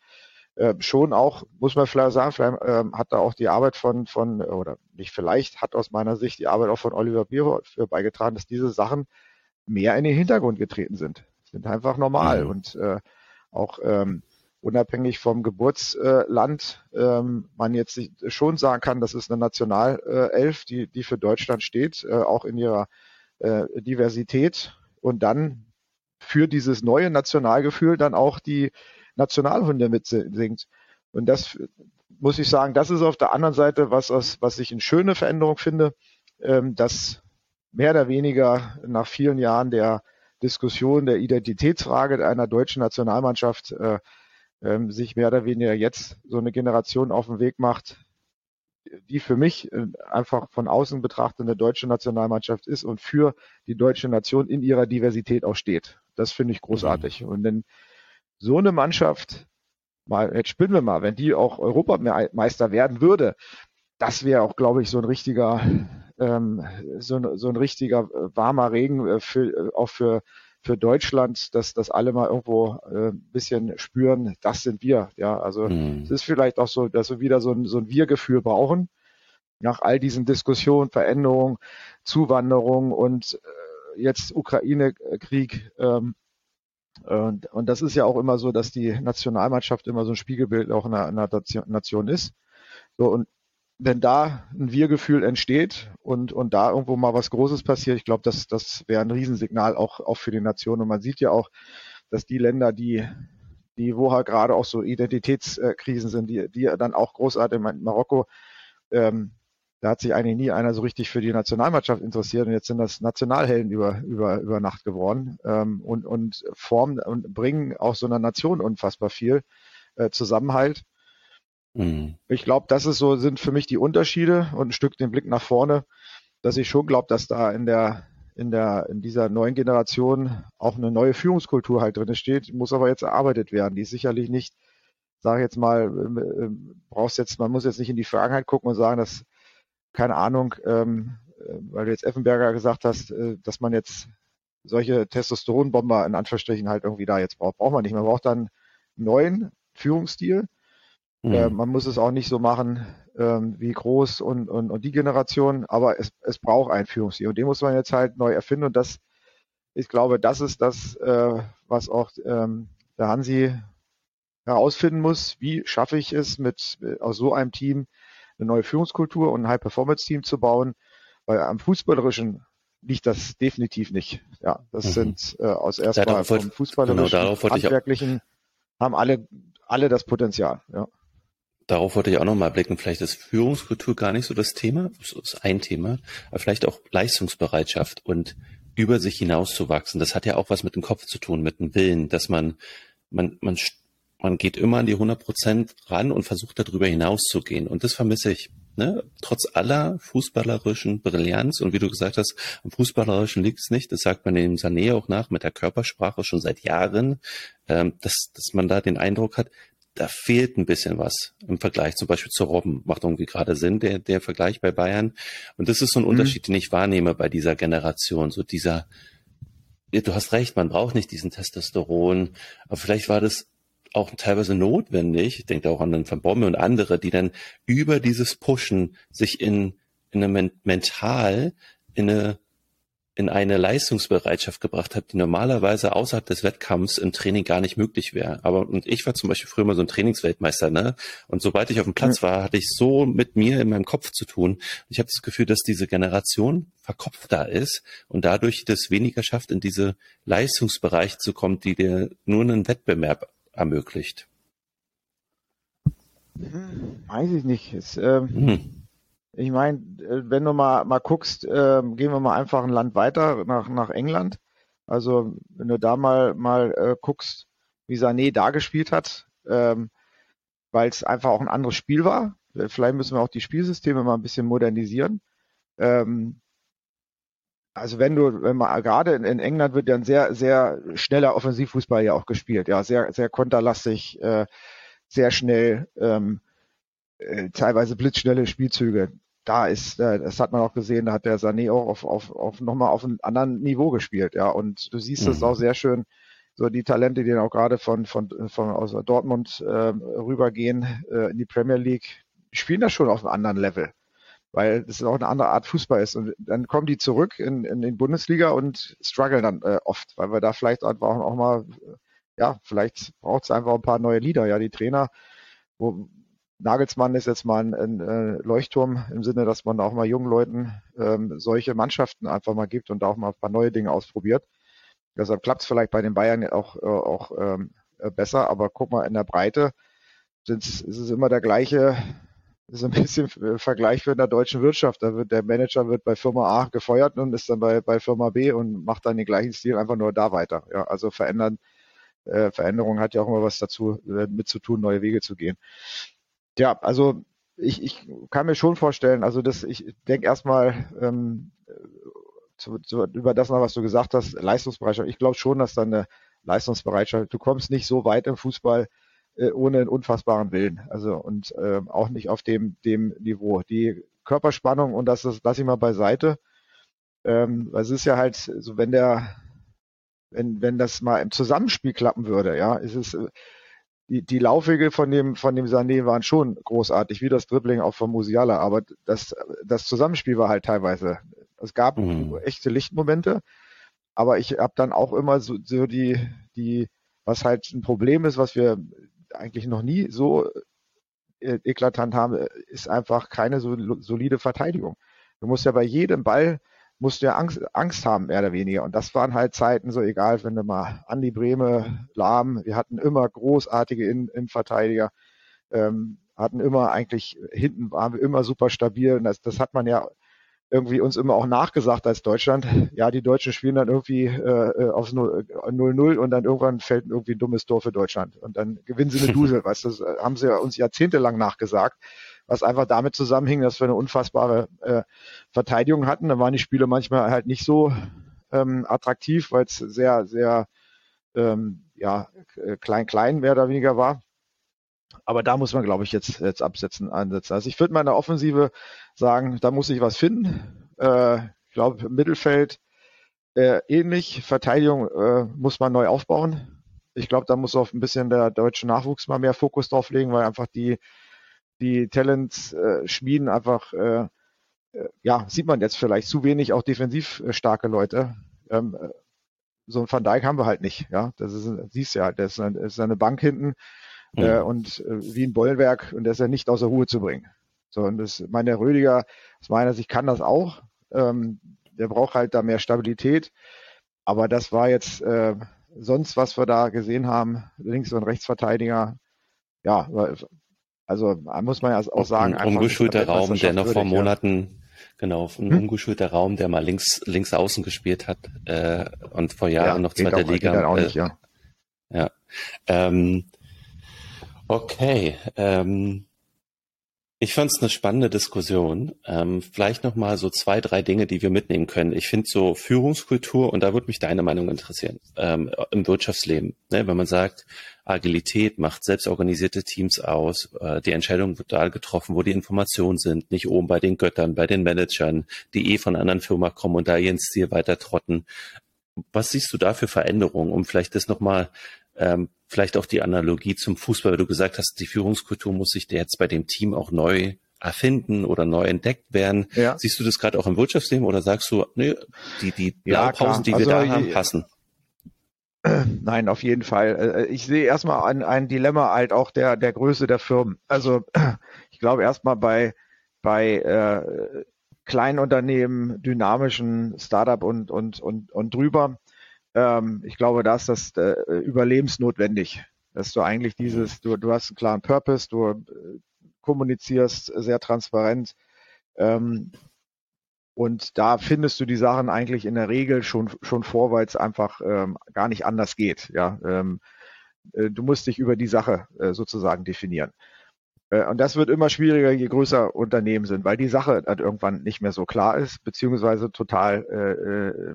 äh, schon auch, muss man vielleicht sagen, vielleicht äh, hat da auch die Arbeit von, von, oder nicht vielleicht, hat aus meiner Sicht die Arbeit auch von Oliver Bierhoff beigetragen, dass diese Sachen mehr in den Hintergrund getreten sind. Sind einfach normal mhm. und äh, auch ähm, unabhängig vom Geburtsland ähm, man jetzt schon sagen kann, das ist eine Nationalelf, die, die für Deutschland steht, äh, auch in ihrer äh, Diversität und dann für dieses neue Nationalgefühl dann auch die Nationalhunde mitsingt. Und das muss ich sagen, das ist auf der anderen Seite, was, was ich eine schöne Veränderung finde, ähm, dass mehr oder weniger nach vielen Jahren der Diskussion der Identitätsfrage einer deutschen Nationalmannschaft äh, ähm, sich mehr oder weniger jetzt so eine Generation auf den Weg macht, die für mich äh, einfach von außen betrachtet eine deutsche Nationalmannschaft ist und für die deutsche Nation in ihrer Diversität auch steht. Das finde ich großartig. Mhm. Und wenn so eine Mannschaft, mal, jetzt spinnen wir mal, wenn die auch Europameister werden würde, das wäre auch, glaube ich, so ein richtiger, ähm, so, so ein richtiger äh, warmer Regen äh, für, auch für für Deutschland, dass, dass alle mal irgendwo äh, ein bisschen spüren, das sind wir. Ja, also mhm. es ist vielleicht auch so, dass wir wieder so ein, so ein Wir-Gefühl brauchen. Nach all diesen Diskussionen, Veränderungen, Zuwanderung und äh, jetzt Ukraine-Krieg. Ähm, und, und das ist ja auch immer so, dass die Nationalmannschaft immer so ein Spiegelbild auch einer, einer Nation ist. So, und wenn da ein Wir-Gefühl entsteht und, und da irgendwo mal was Großes passiert, ich glaube, das, das wäre ein Riesensignal auch, auch für die Nation. Und man sieht ja auch, dass die Länder, die, die wo halt gerade auch so Identitätskrisen sind, die, die dann auch großartig in Marokko, ähm, da hat sich eigentlich nie einer so richtig für die Nationalmannschaft interessiert und jetzt sind das Nationalhelden über, über, über Nacht geworden ähm, und, und formen und bringen auch so einer Nation unfassbar viel äh, Zusammenhalt. Mhm. Ich glaube, das ist so, sind für mich die Unterschiede und ein Stück den Blick nach vorne, dass ich schon glaube, dass da in der, in der, in dieser neuen Generation auch eine neue Führungskultur halt drin steht, muss aber jetzt erarbeitet werden. Die ist sicherlich nicht, sage jetzt mal, äh, brauchst jetzt, man muss jetzt nicht in die Vergangenheit gucken und sagen, dass, keine Ahnung, ähm, äh, weil du jetzt Effenberger gesagt hast, äh, dass man jetzt solche Testosteronbomber in Anführungsstrichen halt irgendwie da jetzt braucht. Braucht man nicht. Man braucht dann einen neuen Führungsstil, Mhm. Äh, man muss es auch nicht so machen ähm, wie groß und, und, und die Generation, aber es, es braucht ein Führungsstil und den muss man jetzt halt neu erfinden und das, ich glaube, das ist das, äh, was auch ähm, der Hansi herausfinden muss, wie schaffe ich es mit äh, aus so einem Team eine neue Führungskultur und ein High-Performance-Team zu bauen, weil am Fußballerischen liegt das definitiv nicht. Ja, das mhm. sind äh, aus erstmal vom Fußballerischen, genau, handwerklichen, haben alle alle das Potenzial. Ja. Darauf wollte ich auch nochmal blicken. Vielleicht ist Führungskultur gar nicht so das Thema. Das ist ein Thema. Aber vielleicht auch Leistungsbereitschaft und über sich hinauszuwachsen. Das hat ja auch was mit dem Kopf zu tun, mit dem Willen, dass man, man, man, man geht immer an die 100 Prozent ran und versucht darüber hinauszugehen. Und das vermisse ich. Ne? Trotz aller fußballerischen Brillanz und wie du gesagt hast, am fußballerischen liegt es nicht. Das sagt man dem Sané auch nach mit der Körpersprache schon seit Jahren, ähm, dass, dass man da den Eindruck hat, da fehlt ein bisschen was im Vergleich zum Beispiel zu Robben. Macht irgendwie gerade Sinn, der, der Vergleich bei Bayern. Und das ist so ein mhm. Unterschied, den ich wahrnehme bei dieser Generation. So dieser, ja, du hast recht, man braucht nicht diesen Testosteron, aber vielleicht war das auch teilweise notwendig. Ich denke auch an den Van Bommel und andere, die dann über dieses Pushen sich in, in eine mental in eine in eine Leistungsbereitschaft gebracht habe, die normalerweise außerhalb des Wettkampfs im Training gar nicht möglich wäre. Aber und ich war zum Beispiel früher mal so ein Trainingsweltmeister, ne? Und sobald ich auf dem Platz war, hatte ich so mit mir in meinem Kopf zu tun. Ich habe das Gefühl, dass diese Generation verkopft da ist und dadurch das weniger schafft, in diese Leistungsbereiche zu kommen, die dir nur einen Wettbewerb ermöglicht. Hm, weiß ich nicht. Es, ähm, hm ich meine, äh, wenn du mal, mal guckst, äh, gehen wir mal einfach ein Land weiter nach, nach England. Also wenn du da mal, mal äh, guckst, wie Sané da gespielt hat, ähm, weil es einfach auch ein anderes Spiel war. Äh, vielleicht müssen wir auch die Spielsysteme mal ein bisschen modernisieren. Ähm, also wenn du, wenn man gerade in, in, England wird ja ein sehr, sehr schneller Offensivfußball ja auch gespielt, ja, sehr, sehr konterlastig, äh, sehr schnell. Ähm, äh, teilweise blitzschnelle Spielzüge. da ist, äh, das hat man auch gesehen, da hat der Sané auch auf, auf, auf nochmal auf einem anderen Niveau gespielt, ja. Und du siehst es mhm. auch sehr schön, so die Talente, die dann auch gerade von, von, von aus Dortmund äh, rübergehen äh, in die Premier League, spielen das schon auf einem anderen Level. Weil das auch eine andere Art Fußball ist. Und dann kommen die zurück in, in den Bundesliga und strugglen dann äh, oft, weil wir da vielleicht einfach auch mal, ja, vielleicht braucht es einfach ein paar neue Lieder. Ja, die Trainer, wo, Nagelsmann ist jetzt mal ein, ein äh, Leuchtturm im Sinne, dass man auch mal jungen Leuten ähm, solche Mannschaften einfach mal gibt und auch mal ein paar neue Dinge ausprobiert. Deshalb klappt es vielleicht bei den Bayern auch, äh, auch ähm, äh, besser, aber guck mal, in der Breite ist es immer der gleiche, ist ein bisschen Vergleich für in der deutschen Wirtschaft. Da wird der Manager wird bei Firma A gefeuert und ist dann bei, bei Firma B und macht dann den gleichen Stil einfach nur da weiter. Ja, also verändern, äh, Veränderung hat ja auch immer was dazu äh, mit zu tun, neue Wege zu gehen. Ja, also ich, ich kann mir schon vorstellen, also das, ich denke erstmal ähm, zu, zu, über das noch, was du gesagt hast, Leistungsbereitschaft. Ich glaube schon, dass dann eine Leistungsbereitschaft, du kommst nicht so weit im Fußball äh, ohne einen unfassbaren Willen. Also und äh, auch nicht auf dem, dem Niveau. Die Körperspannung und das, das lasse ich mal beiseite. Ähm, weil es ist ja halt so, wenn der, wenn, wenn das mal im Zusammenspiel klappen würde, ja, ist es, äh, die, die Laufwege von dem, von dem Sané waren schon großartig, wie das Dribbling auch von Musiala, aber das, das Zusammenspiel war halt teilweise. Es gab mhm. echte Lichtmomente, aber ich habe dann auch immer so, so die, die, was halt ein Problem ist, was wir eigentlich noch nie so äh, eklatant haben, ist einfach keine so, solide Verteidigung. Du musst ja bei jedem Ball musst du ja Angst, Angst haben, mehr oder weniger. Und das waren halt Zeiten so egal, wenn du mal Andi Breme, Lahm, wir hatten immer großartige Innenverteidiger, ähm, hatten immer eigentlich, hinten waren wir immer super stabil. Und das, das hat man ja irgendwie uns immer auch nachgesagt als Deutschland. Ja, die Deutschen spielen dann irgendwie äh, äh aufs 0-0 und dann irgendwann fällt irgendwie ein dummes Tor für Deutschland. Und dann gewinnen sie eine Dusel, weißt du, das haben sie uns jahrzehntelang nachgesagt was einfach damit zusammenhing, dass wir eine unfassbare äh, Verteidigung hatten. Da waren die Spiele manchmal halt nicht so ähm, attraktiv, weil es sehr, sehr ähm, ja, klein, klein mehr oder weniger war. Aber da muss man, glaube ich, jetzt, jetzt absetzen, ansetzen. Also ich würde meiner Offensive sagen, da muss ich was finden. Äh, ich glaube, Mittelfeld äh, ähnlich. Verteidigung äh, muss man neu aufbauen. Ich glaube, da muss auch ein bisschen der deutsche Nachwuchs mal mehr Fokus drauf legen, weil einfach die die Talents äh, schmieden einfach, äh, äh, ja, sieht man jetzt vielleicht zu wenig auch defensiv äh, starke Leute. Ähm, äh, so ein Van Dijk haben wir halt nicht, ja. Das ist, siehst du ja, das ist, eine, das ist eine Bank hinten mhm. äh, und äh, wie ein Bollwerk und der ist ja nicht außer Ruhe zu bringen. So, und das, meine Rödiger, aus meiner Sicht kann das auch. Ähm, der braucht halt da mehr Stabilität. Aber das war jetzt äh, sonst, was wir da gesehen haben, links- und Rechtsverteidiger, ja, also muss man ja auch sagen. Ein umgeschulter Raum, der noch vor Monaten, genau, ein hm? umgeschulter Raum, der mal links, links außen gespielt hat äh, und vor Jahren ja, noch zweite Liga. Auch nicht, ja. Äh, ja. Ähm, okay. Ähm, ich fand es eine spannende Diskussion. Ähm, vielleicht noch mal so zwei, drei Dinge, die wir mitnehmen können. Ich finde so Führungskultur und da würde mich deine Meinung interessieren ähm, im Wirtschaftsleben. Ne? Wenn man sagt, Agilität macht selbstorganisierte Teams aus, äh, die Entscheidung wird da getroffen, wo die Informationen sind, nicht oben bei den Göttern, bei den Managern, die eh von anderen Firmen kommen und da ihren Stil weiter trotten. Was siehst du da für Veränderungen, um vielleicht das nochmal ähm, vielleicht auch die Analogie zum Fußball, weil du gesagt hast, die Führungskultur muss sich jetzt bei dem Team auch neu erfinden oder neu entdeckt werden. Ja. Siehst du das gerade auch im Wirtschaftsleben oder sagst du, nee, die, die Blaupausen, ja, die wir also, da haben, passen? Nein, auf jeden Fall. Äh, ich sehe erstmal ein, ein Dilemma halt auch der, der Größe der Firmen. Also ich glaube erstmal bei, bei äh, kleinen Unternehmen, dynamischen Startup und, und, und, und drüber, ähm, ich glaube, da ist das äh, überlebensnotwendig, dass du eigentlich dieses, du, du hast einen klaren Purpose, du äh, kommunizierst sehr transparent ähm, und da findest du die Sachen eigentlich in der Regel schon, schon vor, weil es einfach ähm, gar nicht anders geht. Ja, ähm, äh, du musst dich über die Sache äh, sozusagen definieren. Äh, und das wird immer schwieriger, je größer Unternehmen sind, weil die Sache dann irgendwann nicht mehr so klar ist, beziehungsweise total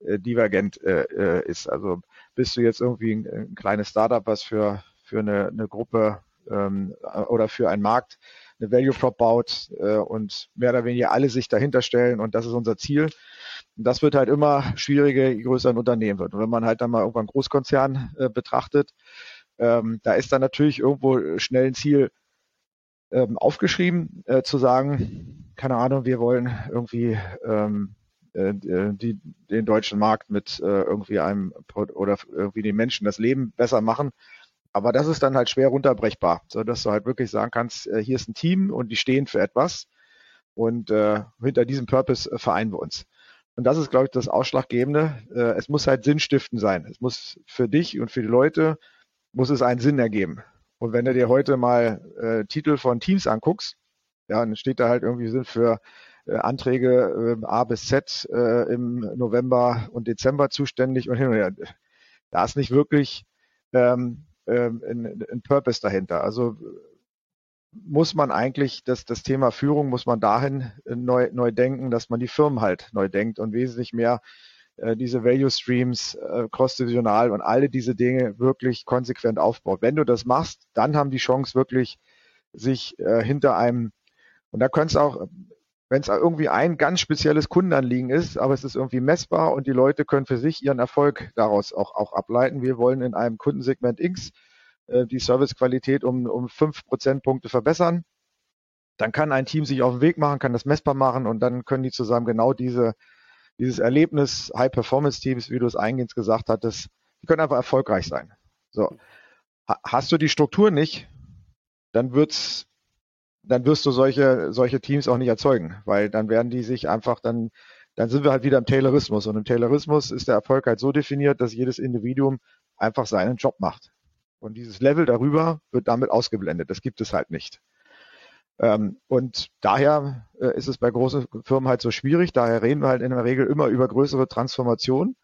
äh, äh, äh, divergent äh, äh, ist. Also bist du jetzt irgendwie ein, ein kleines Startup, was für, für eine, eine Gruppe ähm, oder für einen Markt eine Value Prop baut äh, und mehr oder weniger alle sich dahinter stellen und das ist unser Ziel. Und das wird halt immer schwieriger, je größer ein Unternehmen wird. Und wenn man halt dann mal irgendwann Großkonzern äh, betrachtet, ähm, da ist dann natürlich irgendwo schnell ein Ziel ähm, aufgeschrieben, äh, zu sagen, keine Ahnung, wir wollen irgendwie ähm, äh, die, den deutschen Markt mit äh, irgendwie einem oder irgendwie den Menschen das Leben besser machen. Aber das ist dann halt schwer runterbrechbar, so dass du halt wirklich sagen kannst, äh, hier ist ein Team und die stehen für etwas und äh, hinter diesem Purpose äh, vereinen wir uns. Und das ist, glaube ich, das Ausschlaggebende. Äh, es muss halt sinnstiftend sein. Es muss für dich und für die Leute muss es einen Sinn ergeben. Und wenn du dir heute mal äh, Titel von Teams anguckst, ja, dann steht da halt irgendwie sind für äh, Anträge äh, A bis Z äh, im November und Dezember zuständig und hin und her. Da ist nicht wirklich ähm, ähm, ein, ein Purpose dahinter. Also muss man eigentlich das, das Thema Führung muss man dahin neu, neu denken, dass man die Firmen halt neu denkt und wesentlich mehr äh, diese Value Streams äh, cross-divisional und alle diese Dinge wirklich konsequent aufbaut. Wenn du das machst, dann haben die Chance wirklich sich äh, hinter einem und da könnte es auch wenn es irgendwie ein ganz spezielles Kundenanliegen ist, aber es ist irgendwie messbar und die Leute können für sich ihren Erfolg daraus auch, auch ableiten. Wir wollen in einem Kundensegment X äh, die Servicequalität um, um fünf Prozentpunkte verbessern. Dann kann ein Team sich auf den Weg machen, kann das messbar machen und dann können die zusammen genau diese, dieses Erlebnis High-Performance-Teams, wie du es eingehend gesagt hattest, die können einfach erfolgreich sein. So. Hast du die Struktur nicht, dann wird's dann wirst du solche, solche Teams auch nicht erzeugen, weil dann werden die sich einfach dann, dann sind wir halt wieder im Taylorismus. Und im Taylorismus ist der Erfolg halt so definiert, dass jedes Individuum einfach seinen Job macht. Und dieses Level darüber wird damit ausgeblendet. Das gibt es halt nicht. Ähm, und daher äh, ist es bei großen Firmen halt so schwierig. Daher reden wir halt in der Regel immer über größere Transformationen.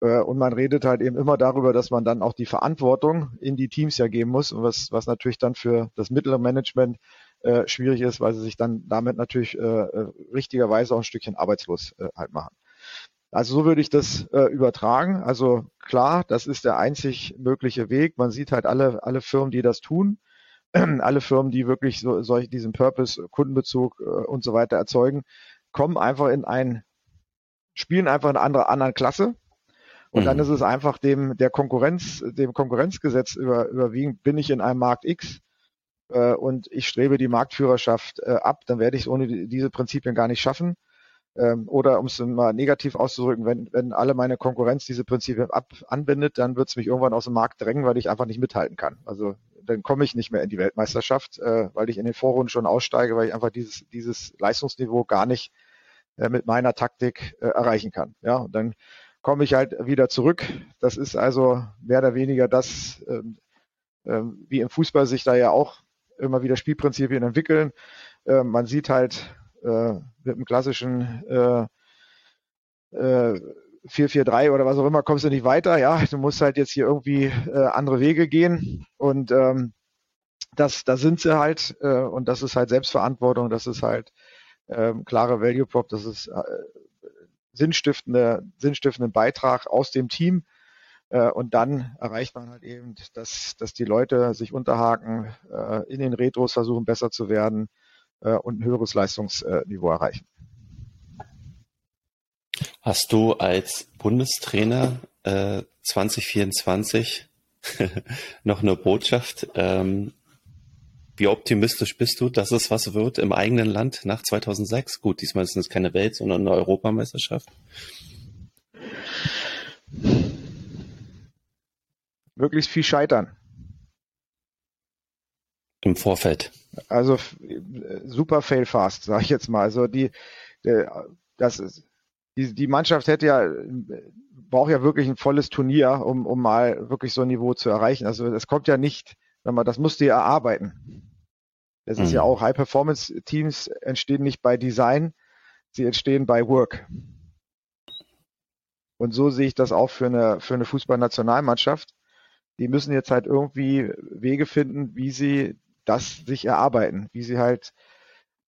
Äh, und man redet halt eben immer darüber, dass man dann auch die Verantwortung in die Teams ja geben muss, was, was natürlich dann für das mittlere Management äh, schwierig ist, weil sie sich dann damit natürlich äh, äh, richtigerweise auch ein Stückchen arbeitslos äh, halt machen. Also so würde ich das äh, übertragen. Also klar, das ist der einzig mögliche Weg. Man sieht halt alle, alle Firmen, die das tun, alle Firmen, die wirklich so, solch, diesen Purpose, Kundenbezug äh, und so weiter erzeugen, kommen einfach in ein, spielen einfach in einer andere, anderen Klasse. Und mhm. dann ist es einfach dem, der Konkurrenz, dem Konkurrenzgesetz über, überwiegend, bin ich in einem Markt X, äh, und ich strebe die Marktführerschaft äh, ab, dann werde ich es ohne die, diese Prinzipien gar nicht schaffen. Ähm, oder um es mal negativ auszudrücken, wenn, wenn alle meine Konkurrenz diese Prinzipien ab, anbindet, dann wird es mich irgendwann aus dem Markt drängen, weil ich einfach nicht mithalten kann. Also dann komme ich nicht mehr in die Weltmeisterschaft, äh, weil ich in den Vorrunden schon aussteige, weil ich einfach dieses, dieses Leistungsniveau gar nicht äh, mit meiner Taktik äh, erreichen kann. Ja, und dann komme ich halt wieder zurück. Das ist also mehr oder weniger das, ähm, ähm, wie im Fußball sich da ja auch immer wieder Spielprinzipien entwickeln. Äh, man sieht halt äh, mit dem klassischen äh, äh, 4-4-3 oder was auch immer, kommst du nicht weiter. Ja, du musst halt jetzt hier irgendwie äh, andere Wege gehen und ähm, das, da sind sie halt äh, und das ist halt Selbstverantwortung, das ist halt ähm, klare Value Prop, das ist äh, sinnstiftende, sinnstiftenden Beitrag aus dem Team äh, und dann erreicht man halt eben, dass, dass die Leute sich unterhaken, äh, in den Retros versuchen besser zu werden äh, und ein höheres Leistungsniveau erreichen. Hast du als Bundestrainer äh, 2024 noch eine Botschaft? Ähm, wie optimistisch bist du, dass es was wird im eigenen Land nach 2006? Gut, diesmal ist es keine Welt, sondern eine Europameisterschaft möglichst viel scheitern. Im Vorfeld. Also super fail fast, sage ich jetzt mal. Also die, das ist, die, die Mannschaft hätte ja braucht ja wirklich ein volles Turnier, um, um mal wirklich so ein Niveau zu erreichen. Also das kommt ja nicht, wenn man das musste ja erarbeiten. Das ist mhm. ja auch High Performance Teams entstehen nicht bei Design, sie entstehen bei Work. Und so sehe ich das auch für eine für eine Fußballnationalmannschaft die müssen jetzt halt irgendwie Wege finden, wie sie das sich erarbeiten, wie sie halt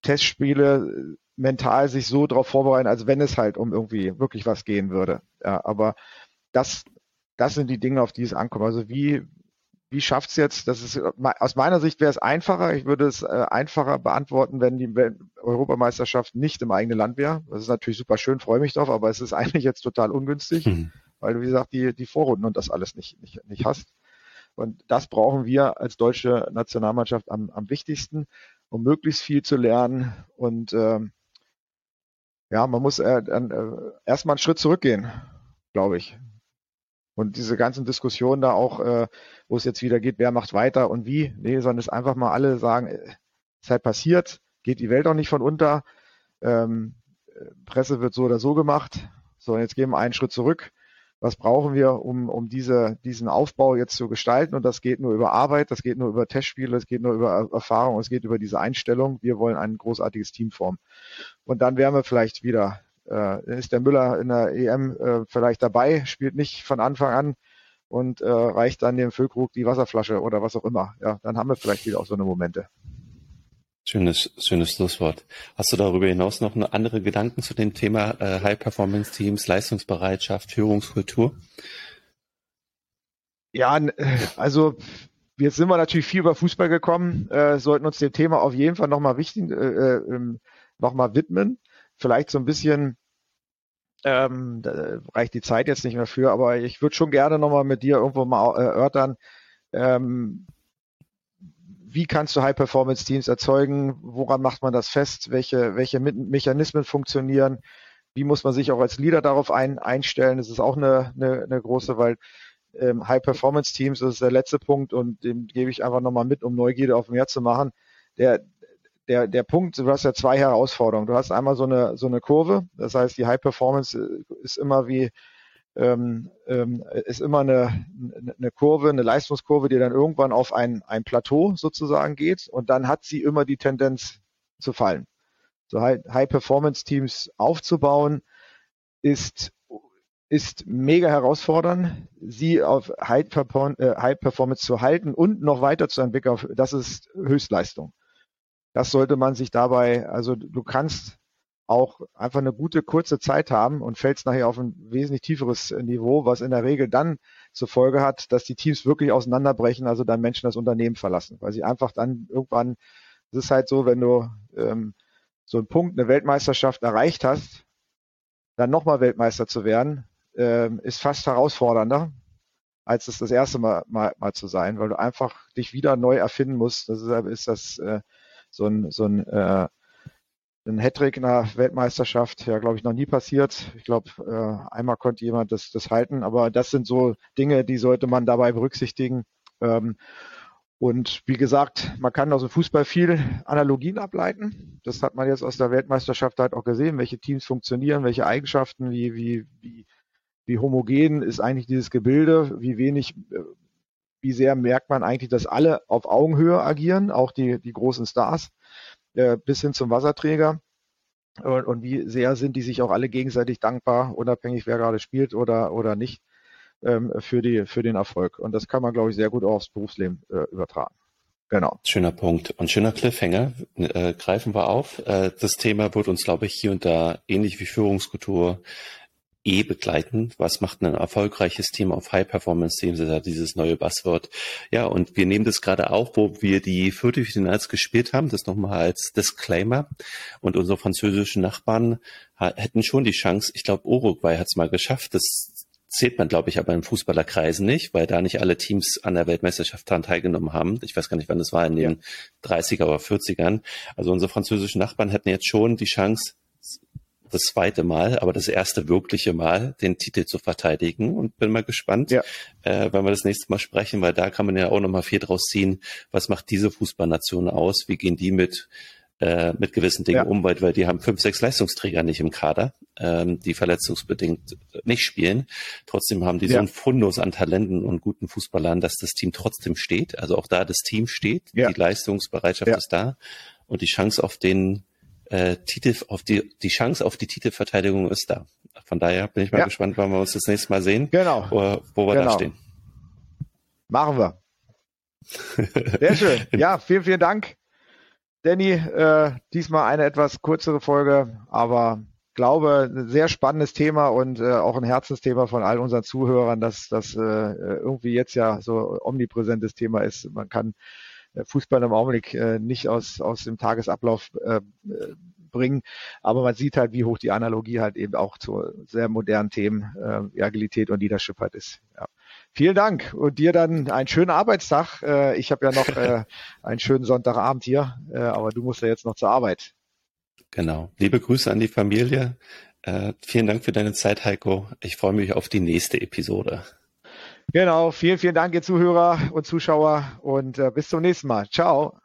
Testspiele mental sich so darauf vorbereiten, als wenn es halt um irgendwie wirklich was gehen würde. Ja, aber das, das sind die Dinge, auf die es ankommt. Also wie, wie schafft's jetzt? Das ist aus meiner Sicht wäre es einfacher. Ich würde es äh, einfacher beantworten, wenn die Europameisterschaft nicht im eigenen Land wäre. Das ist natürlich super schön, freue mich drauf, aber es ist eigentlich jetzt total ungünstig, mhm. weil du wie gesagt die die Vorrunden und das alles nicht nicht nicht hast. Und das brauchen wir als deutsche Nationalmannschaft am, am wichtigsten, um möglichst viel zu lernen. Und ähm, ja, man muss äh, äh, erstmal einen Schritt zurückgehen, glaube ich. Und diese ganzen Diskussionen da auch, äh, wo es jetzt wieder geht, wer macht weiter und wie, nee, sondern es einfach mal alle sagen, äh, ist halt passiert, geht die Welt auch nicht von unter. Ähm, Presse wird so oder so gemacht. So, jetzt gehen wir einen Schritt zurück was brauchen wir, um, um diese, diesen Aufbau jetzt zu gestalten. Und das geht nur über Arbeit, das geht nur über Testspiele, das geht nur über Erfahrung, es geht über diese Einstellung. Wir wollen ein großartiges Team formen. Und dann wären wir vielleicht wieder, äh, ist der Müller in der EM äh, vielleicht dabei, spielt nicht von Anfang an und äh, reicht dann dem Füllkrug die Wasserflasche oder was auch immer. Ja, dann haben wir vielleicht wieder auch so eine Momente. Schönes, schönes Schlusswort. Hast du darüber hinaus noch andere Gedanken zu dem Thema äh, High-Performance-Teams, Leistungsbereitschaft, Führungskultur? Ja, also jetzt sind wir natürlich viel über Fußball gekommen, äh, sollten uns dem Thema auf jeden Fall nochmal wichtig, äh, äh, ähm, nochmal widmen. Vielleicht so ein bisschen, ähm, da reicht die Zeit jetzt nicht mehr für, aber ich würde schon gerne nochmal mit dir irgendwo mal äh, erörtern, ähm, wie kannst du High-Performance-Teams erzeugen? Woran macht man das fest? Welche, welche Mechanismen funktionieren? Wie muss man sich auch als Leader darauf ein, einstellen? Das ist auch eine, eine, eine große, weil ähm, High-Performance-Teams, das ist der letzte Punkt und den gebe ich einfach nochmal mit, um Neugierde auf mehr zu machen. Der, der, der Punkt, du hast ja zwei Herausforderungen. Du hast einmal so eine, so eine Kurve, das heißt, die High Performance äh, ist immer wie ähm, ähm, ist immer eine, eine Kurve, eine Leistungskurve, die dann irgendwann auf ein, ein Plateau sozusagen geht und dann hat sie immer die Tendenz zu fallen. So High-Performance-Teams aufzubauen ist ist mega herausfordernd, sie auf äh, High Performance zu halten und noch weiter zu entwickeln. Das ist Höchstleistung. Das sollte man sich dabei, also du kannst auch einfach eine gute kurze Zeit haben und fällst nachher auf ein wesentlich tieferes Niveau, was in der Regel dann zur Folge hat, dass die Teams wirklich auseinanderbrechen, also dann Menschen das Unternehmen verlassen, weil sie einfach dann irgendwann, es ist halt so, wenn du ähm, so einen Punkt, eine Weltmeisterschaft erreicht hast, dann nochmal Weltmeister zu werden, ähm, ist fast herausfordernder, als es das erste mal, mal, mal zu sein, weil du einfach dich wieder neu erfinden musst. Ist, ist das äh, so ein, so ein äh, ein Hattrick in der Weltmeisterschaft, ja, glaube ich, noch nie passiert. Ich glaube, äh, einmal konnte jemand das, das halten, aber das sind so Dinge, die sollte man dabei berücksichtigen. Ähm, und wie gesagt, man kann aus dem Fußball viel Analogien ableiten. Das hat man jetzt aus der Weltmeisterschaft halt auch gesehen, welche Teams funktionieren, welche Eigenschaften, wie, wie, wie, wie homogen ist eigentlich dieses Gebilde, wie wenig, äh, wie sehr merkt man eigentlich, dass alle auf Augenhöhe agieren, auch die, die großen Stars äh, bis hin zum Wasserträger. Und, und wie sehr sind die sich auch alle gegenseitig dankbar, unabhängig wer gerade spielt oder, oder nicht, ähm, für, die, für den Erfolg. Und das kann man, glaube ich, sehr gut auch aufs Berufsleben äh, übertragen. Genau. Schöner Punkt und schöner Cliffhanger. Äh, greifen wir auf. Äh, das Thema wird uns, glaube ich, hier und da ähnlich wie Führungskultur eh begleiten. Was macht ein erfolgreiches Team auf High-Performance-Teams? Das ist ja dieses neue Buzzword. Ja, und wir nehmen das gerade auf, wo wir die Viertelfinals gespielt haben. Das nochmal als Disclaimer. Und unsere französischen Nachbarn hätten schon die Chance. Ich glaube, Uruguay hat es mal geschafft. Das zählt man, glaube ich, aber in Fußballerkreisen nicht, weil da nicht alle Teams an der Weltmeisterschaft daran teilgenommen haben. Ich weiß gar nicht, wann das war, in den ja. 30er oder 40ern. Also unsere französischen Nachbarn hätten jetzt schon die Chance, das zweite Mal, aber das erste wirkliche Mal, den Titel zu verteidigen und bin mal gespannt, ja. äh, wenn wir das nächste Mal sprechen, weil da kann man ja auch nochmal viel draus ziehen. Was macht diese Fußballnation aus? Wie gehen die mit äh, mit gewissen Dingen ja. um, weil, weil die haben fünf, sechs Leistungsträger nicht im Kader, ähm, die verletzungsbedingt nicht spielen. Trotzdem haben die ja. so ein Fundus an Talenten und guten Fußballern, dass das Team trotzdem steht. Also auch da das Team steht, ja. die Leistungsbereitschaft ist da und die Chance auf den äh, Titel, auf die, die Chance auf die Titelverteidigung ist da. Von daher bin ich mal ja. gespannt, wann wir uns das nächste Mal sehen. Genau. Wo, wo wir genau. da stehen. Machen wir. Sehr schön. Ja, vielen, vielen Dank. Danny, äh, diesmal eine etwas kürzere Folge, aber glaube, ein sehr spannendes Thema und äh, auch ein Herzensthema von all unseren Zuhörern, dass das äh, irgendwie jetzt ja so omnipräsentes Thema ist. Man kann äh, Fußball im Augenblick äh, nicht aus, aus dem Tagesablauf äh, bringen, aber man sieht halt, wie hoch die Analogie halt eben auch zu sehr modernen Themen äh, Agilität und Leadership halt ist. Ja. Vielen Dank und dir dann einen schönen Arbeitstag. Äh, ich habe ja noch äh, einen schönen Sonntagabend hier, äh, aber du musst ja jetzt noch zur Arbeit. Genau. Liebe Grüße an die Familie. Äh, vielen Dank für deine Zeit, Heiko. Ich freue mich auf die nächste Episode. Genau. Vielen, vielen Dank, ihr Zuhörer und Zuschauer und äh, bis zum nächsten Mal. Ciao.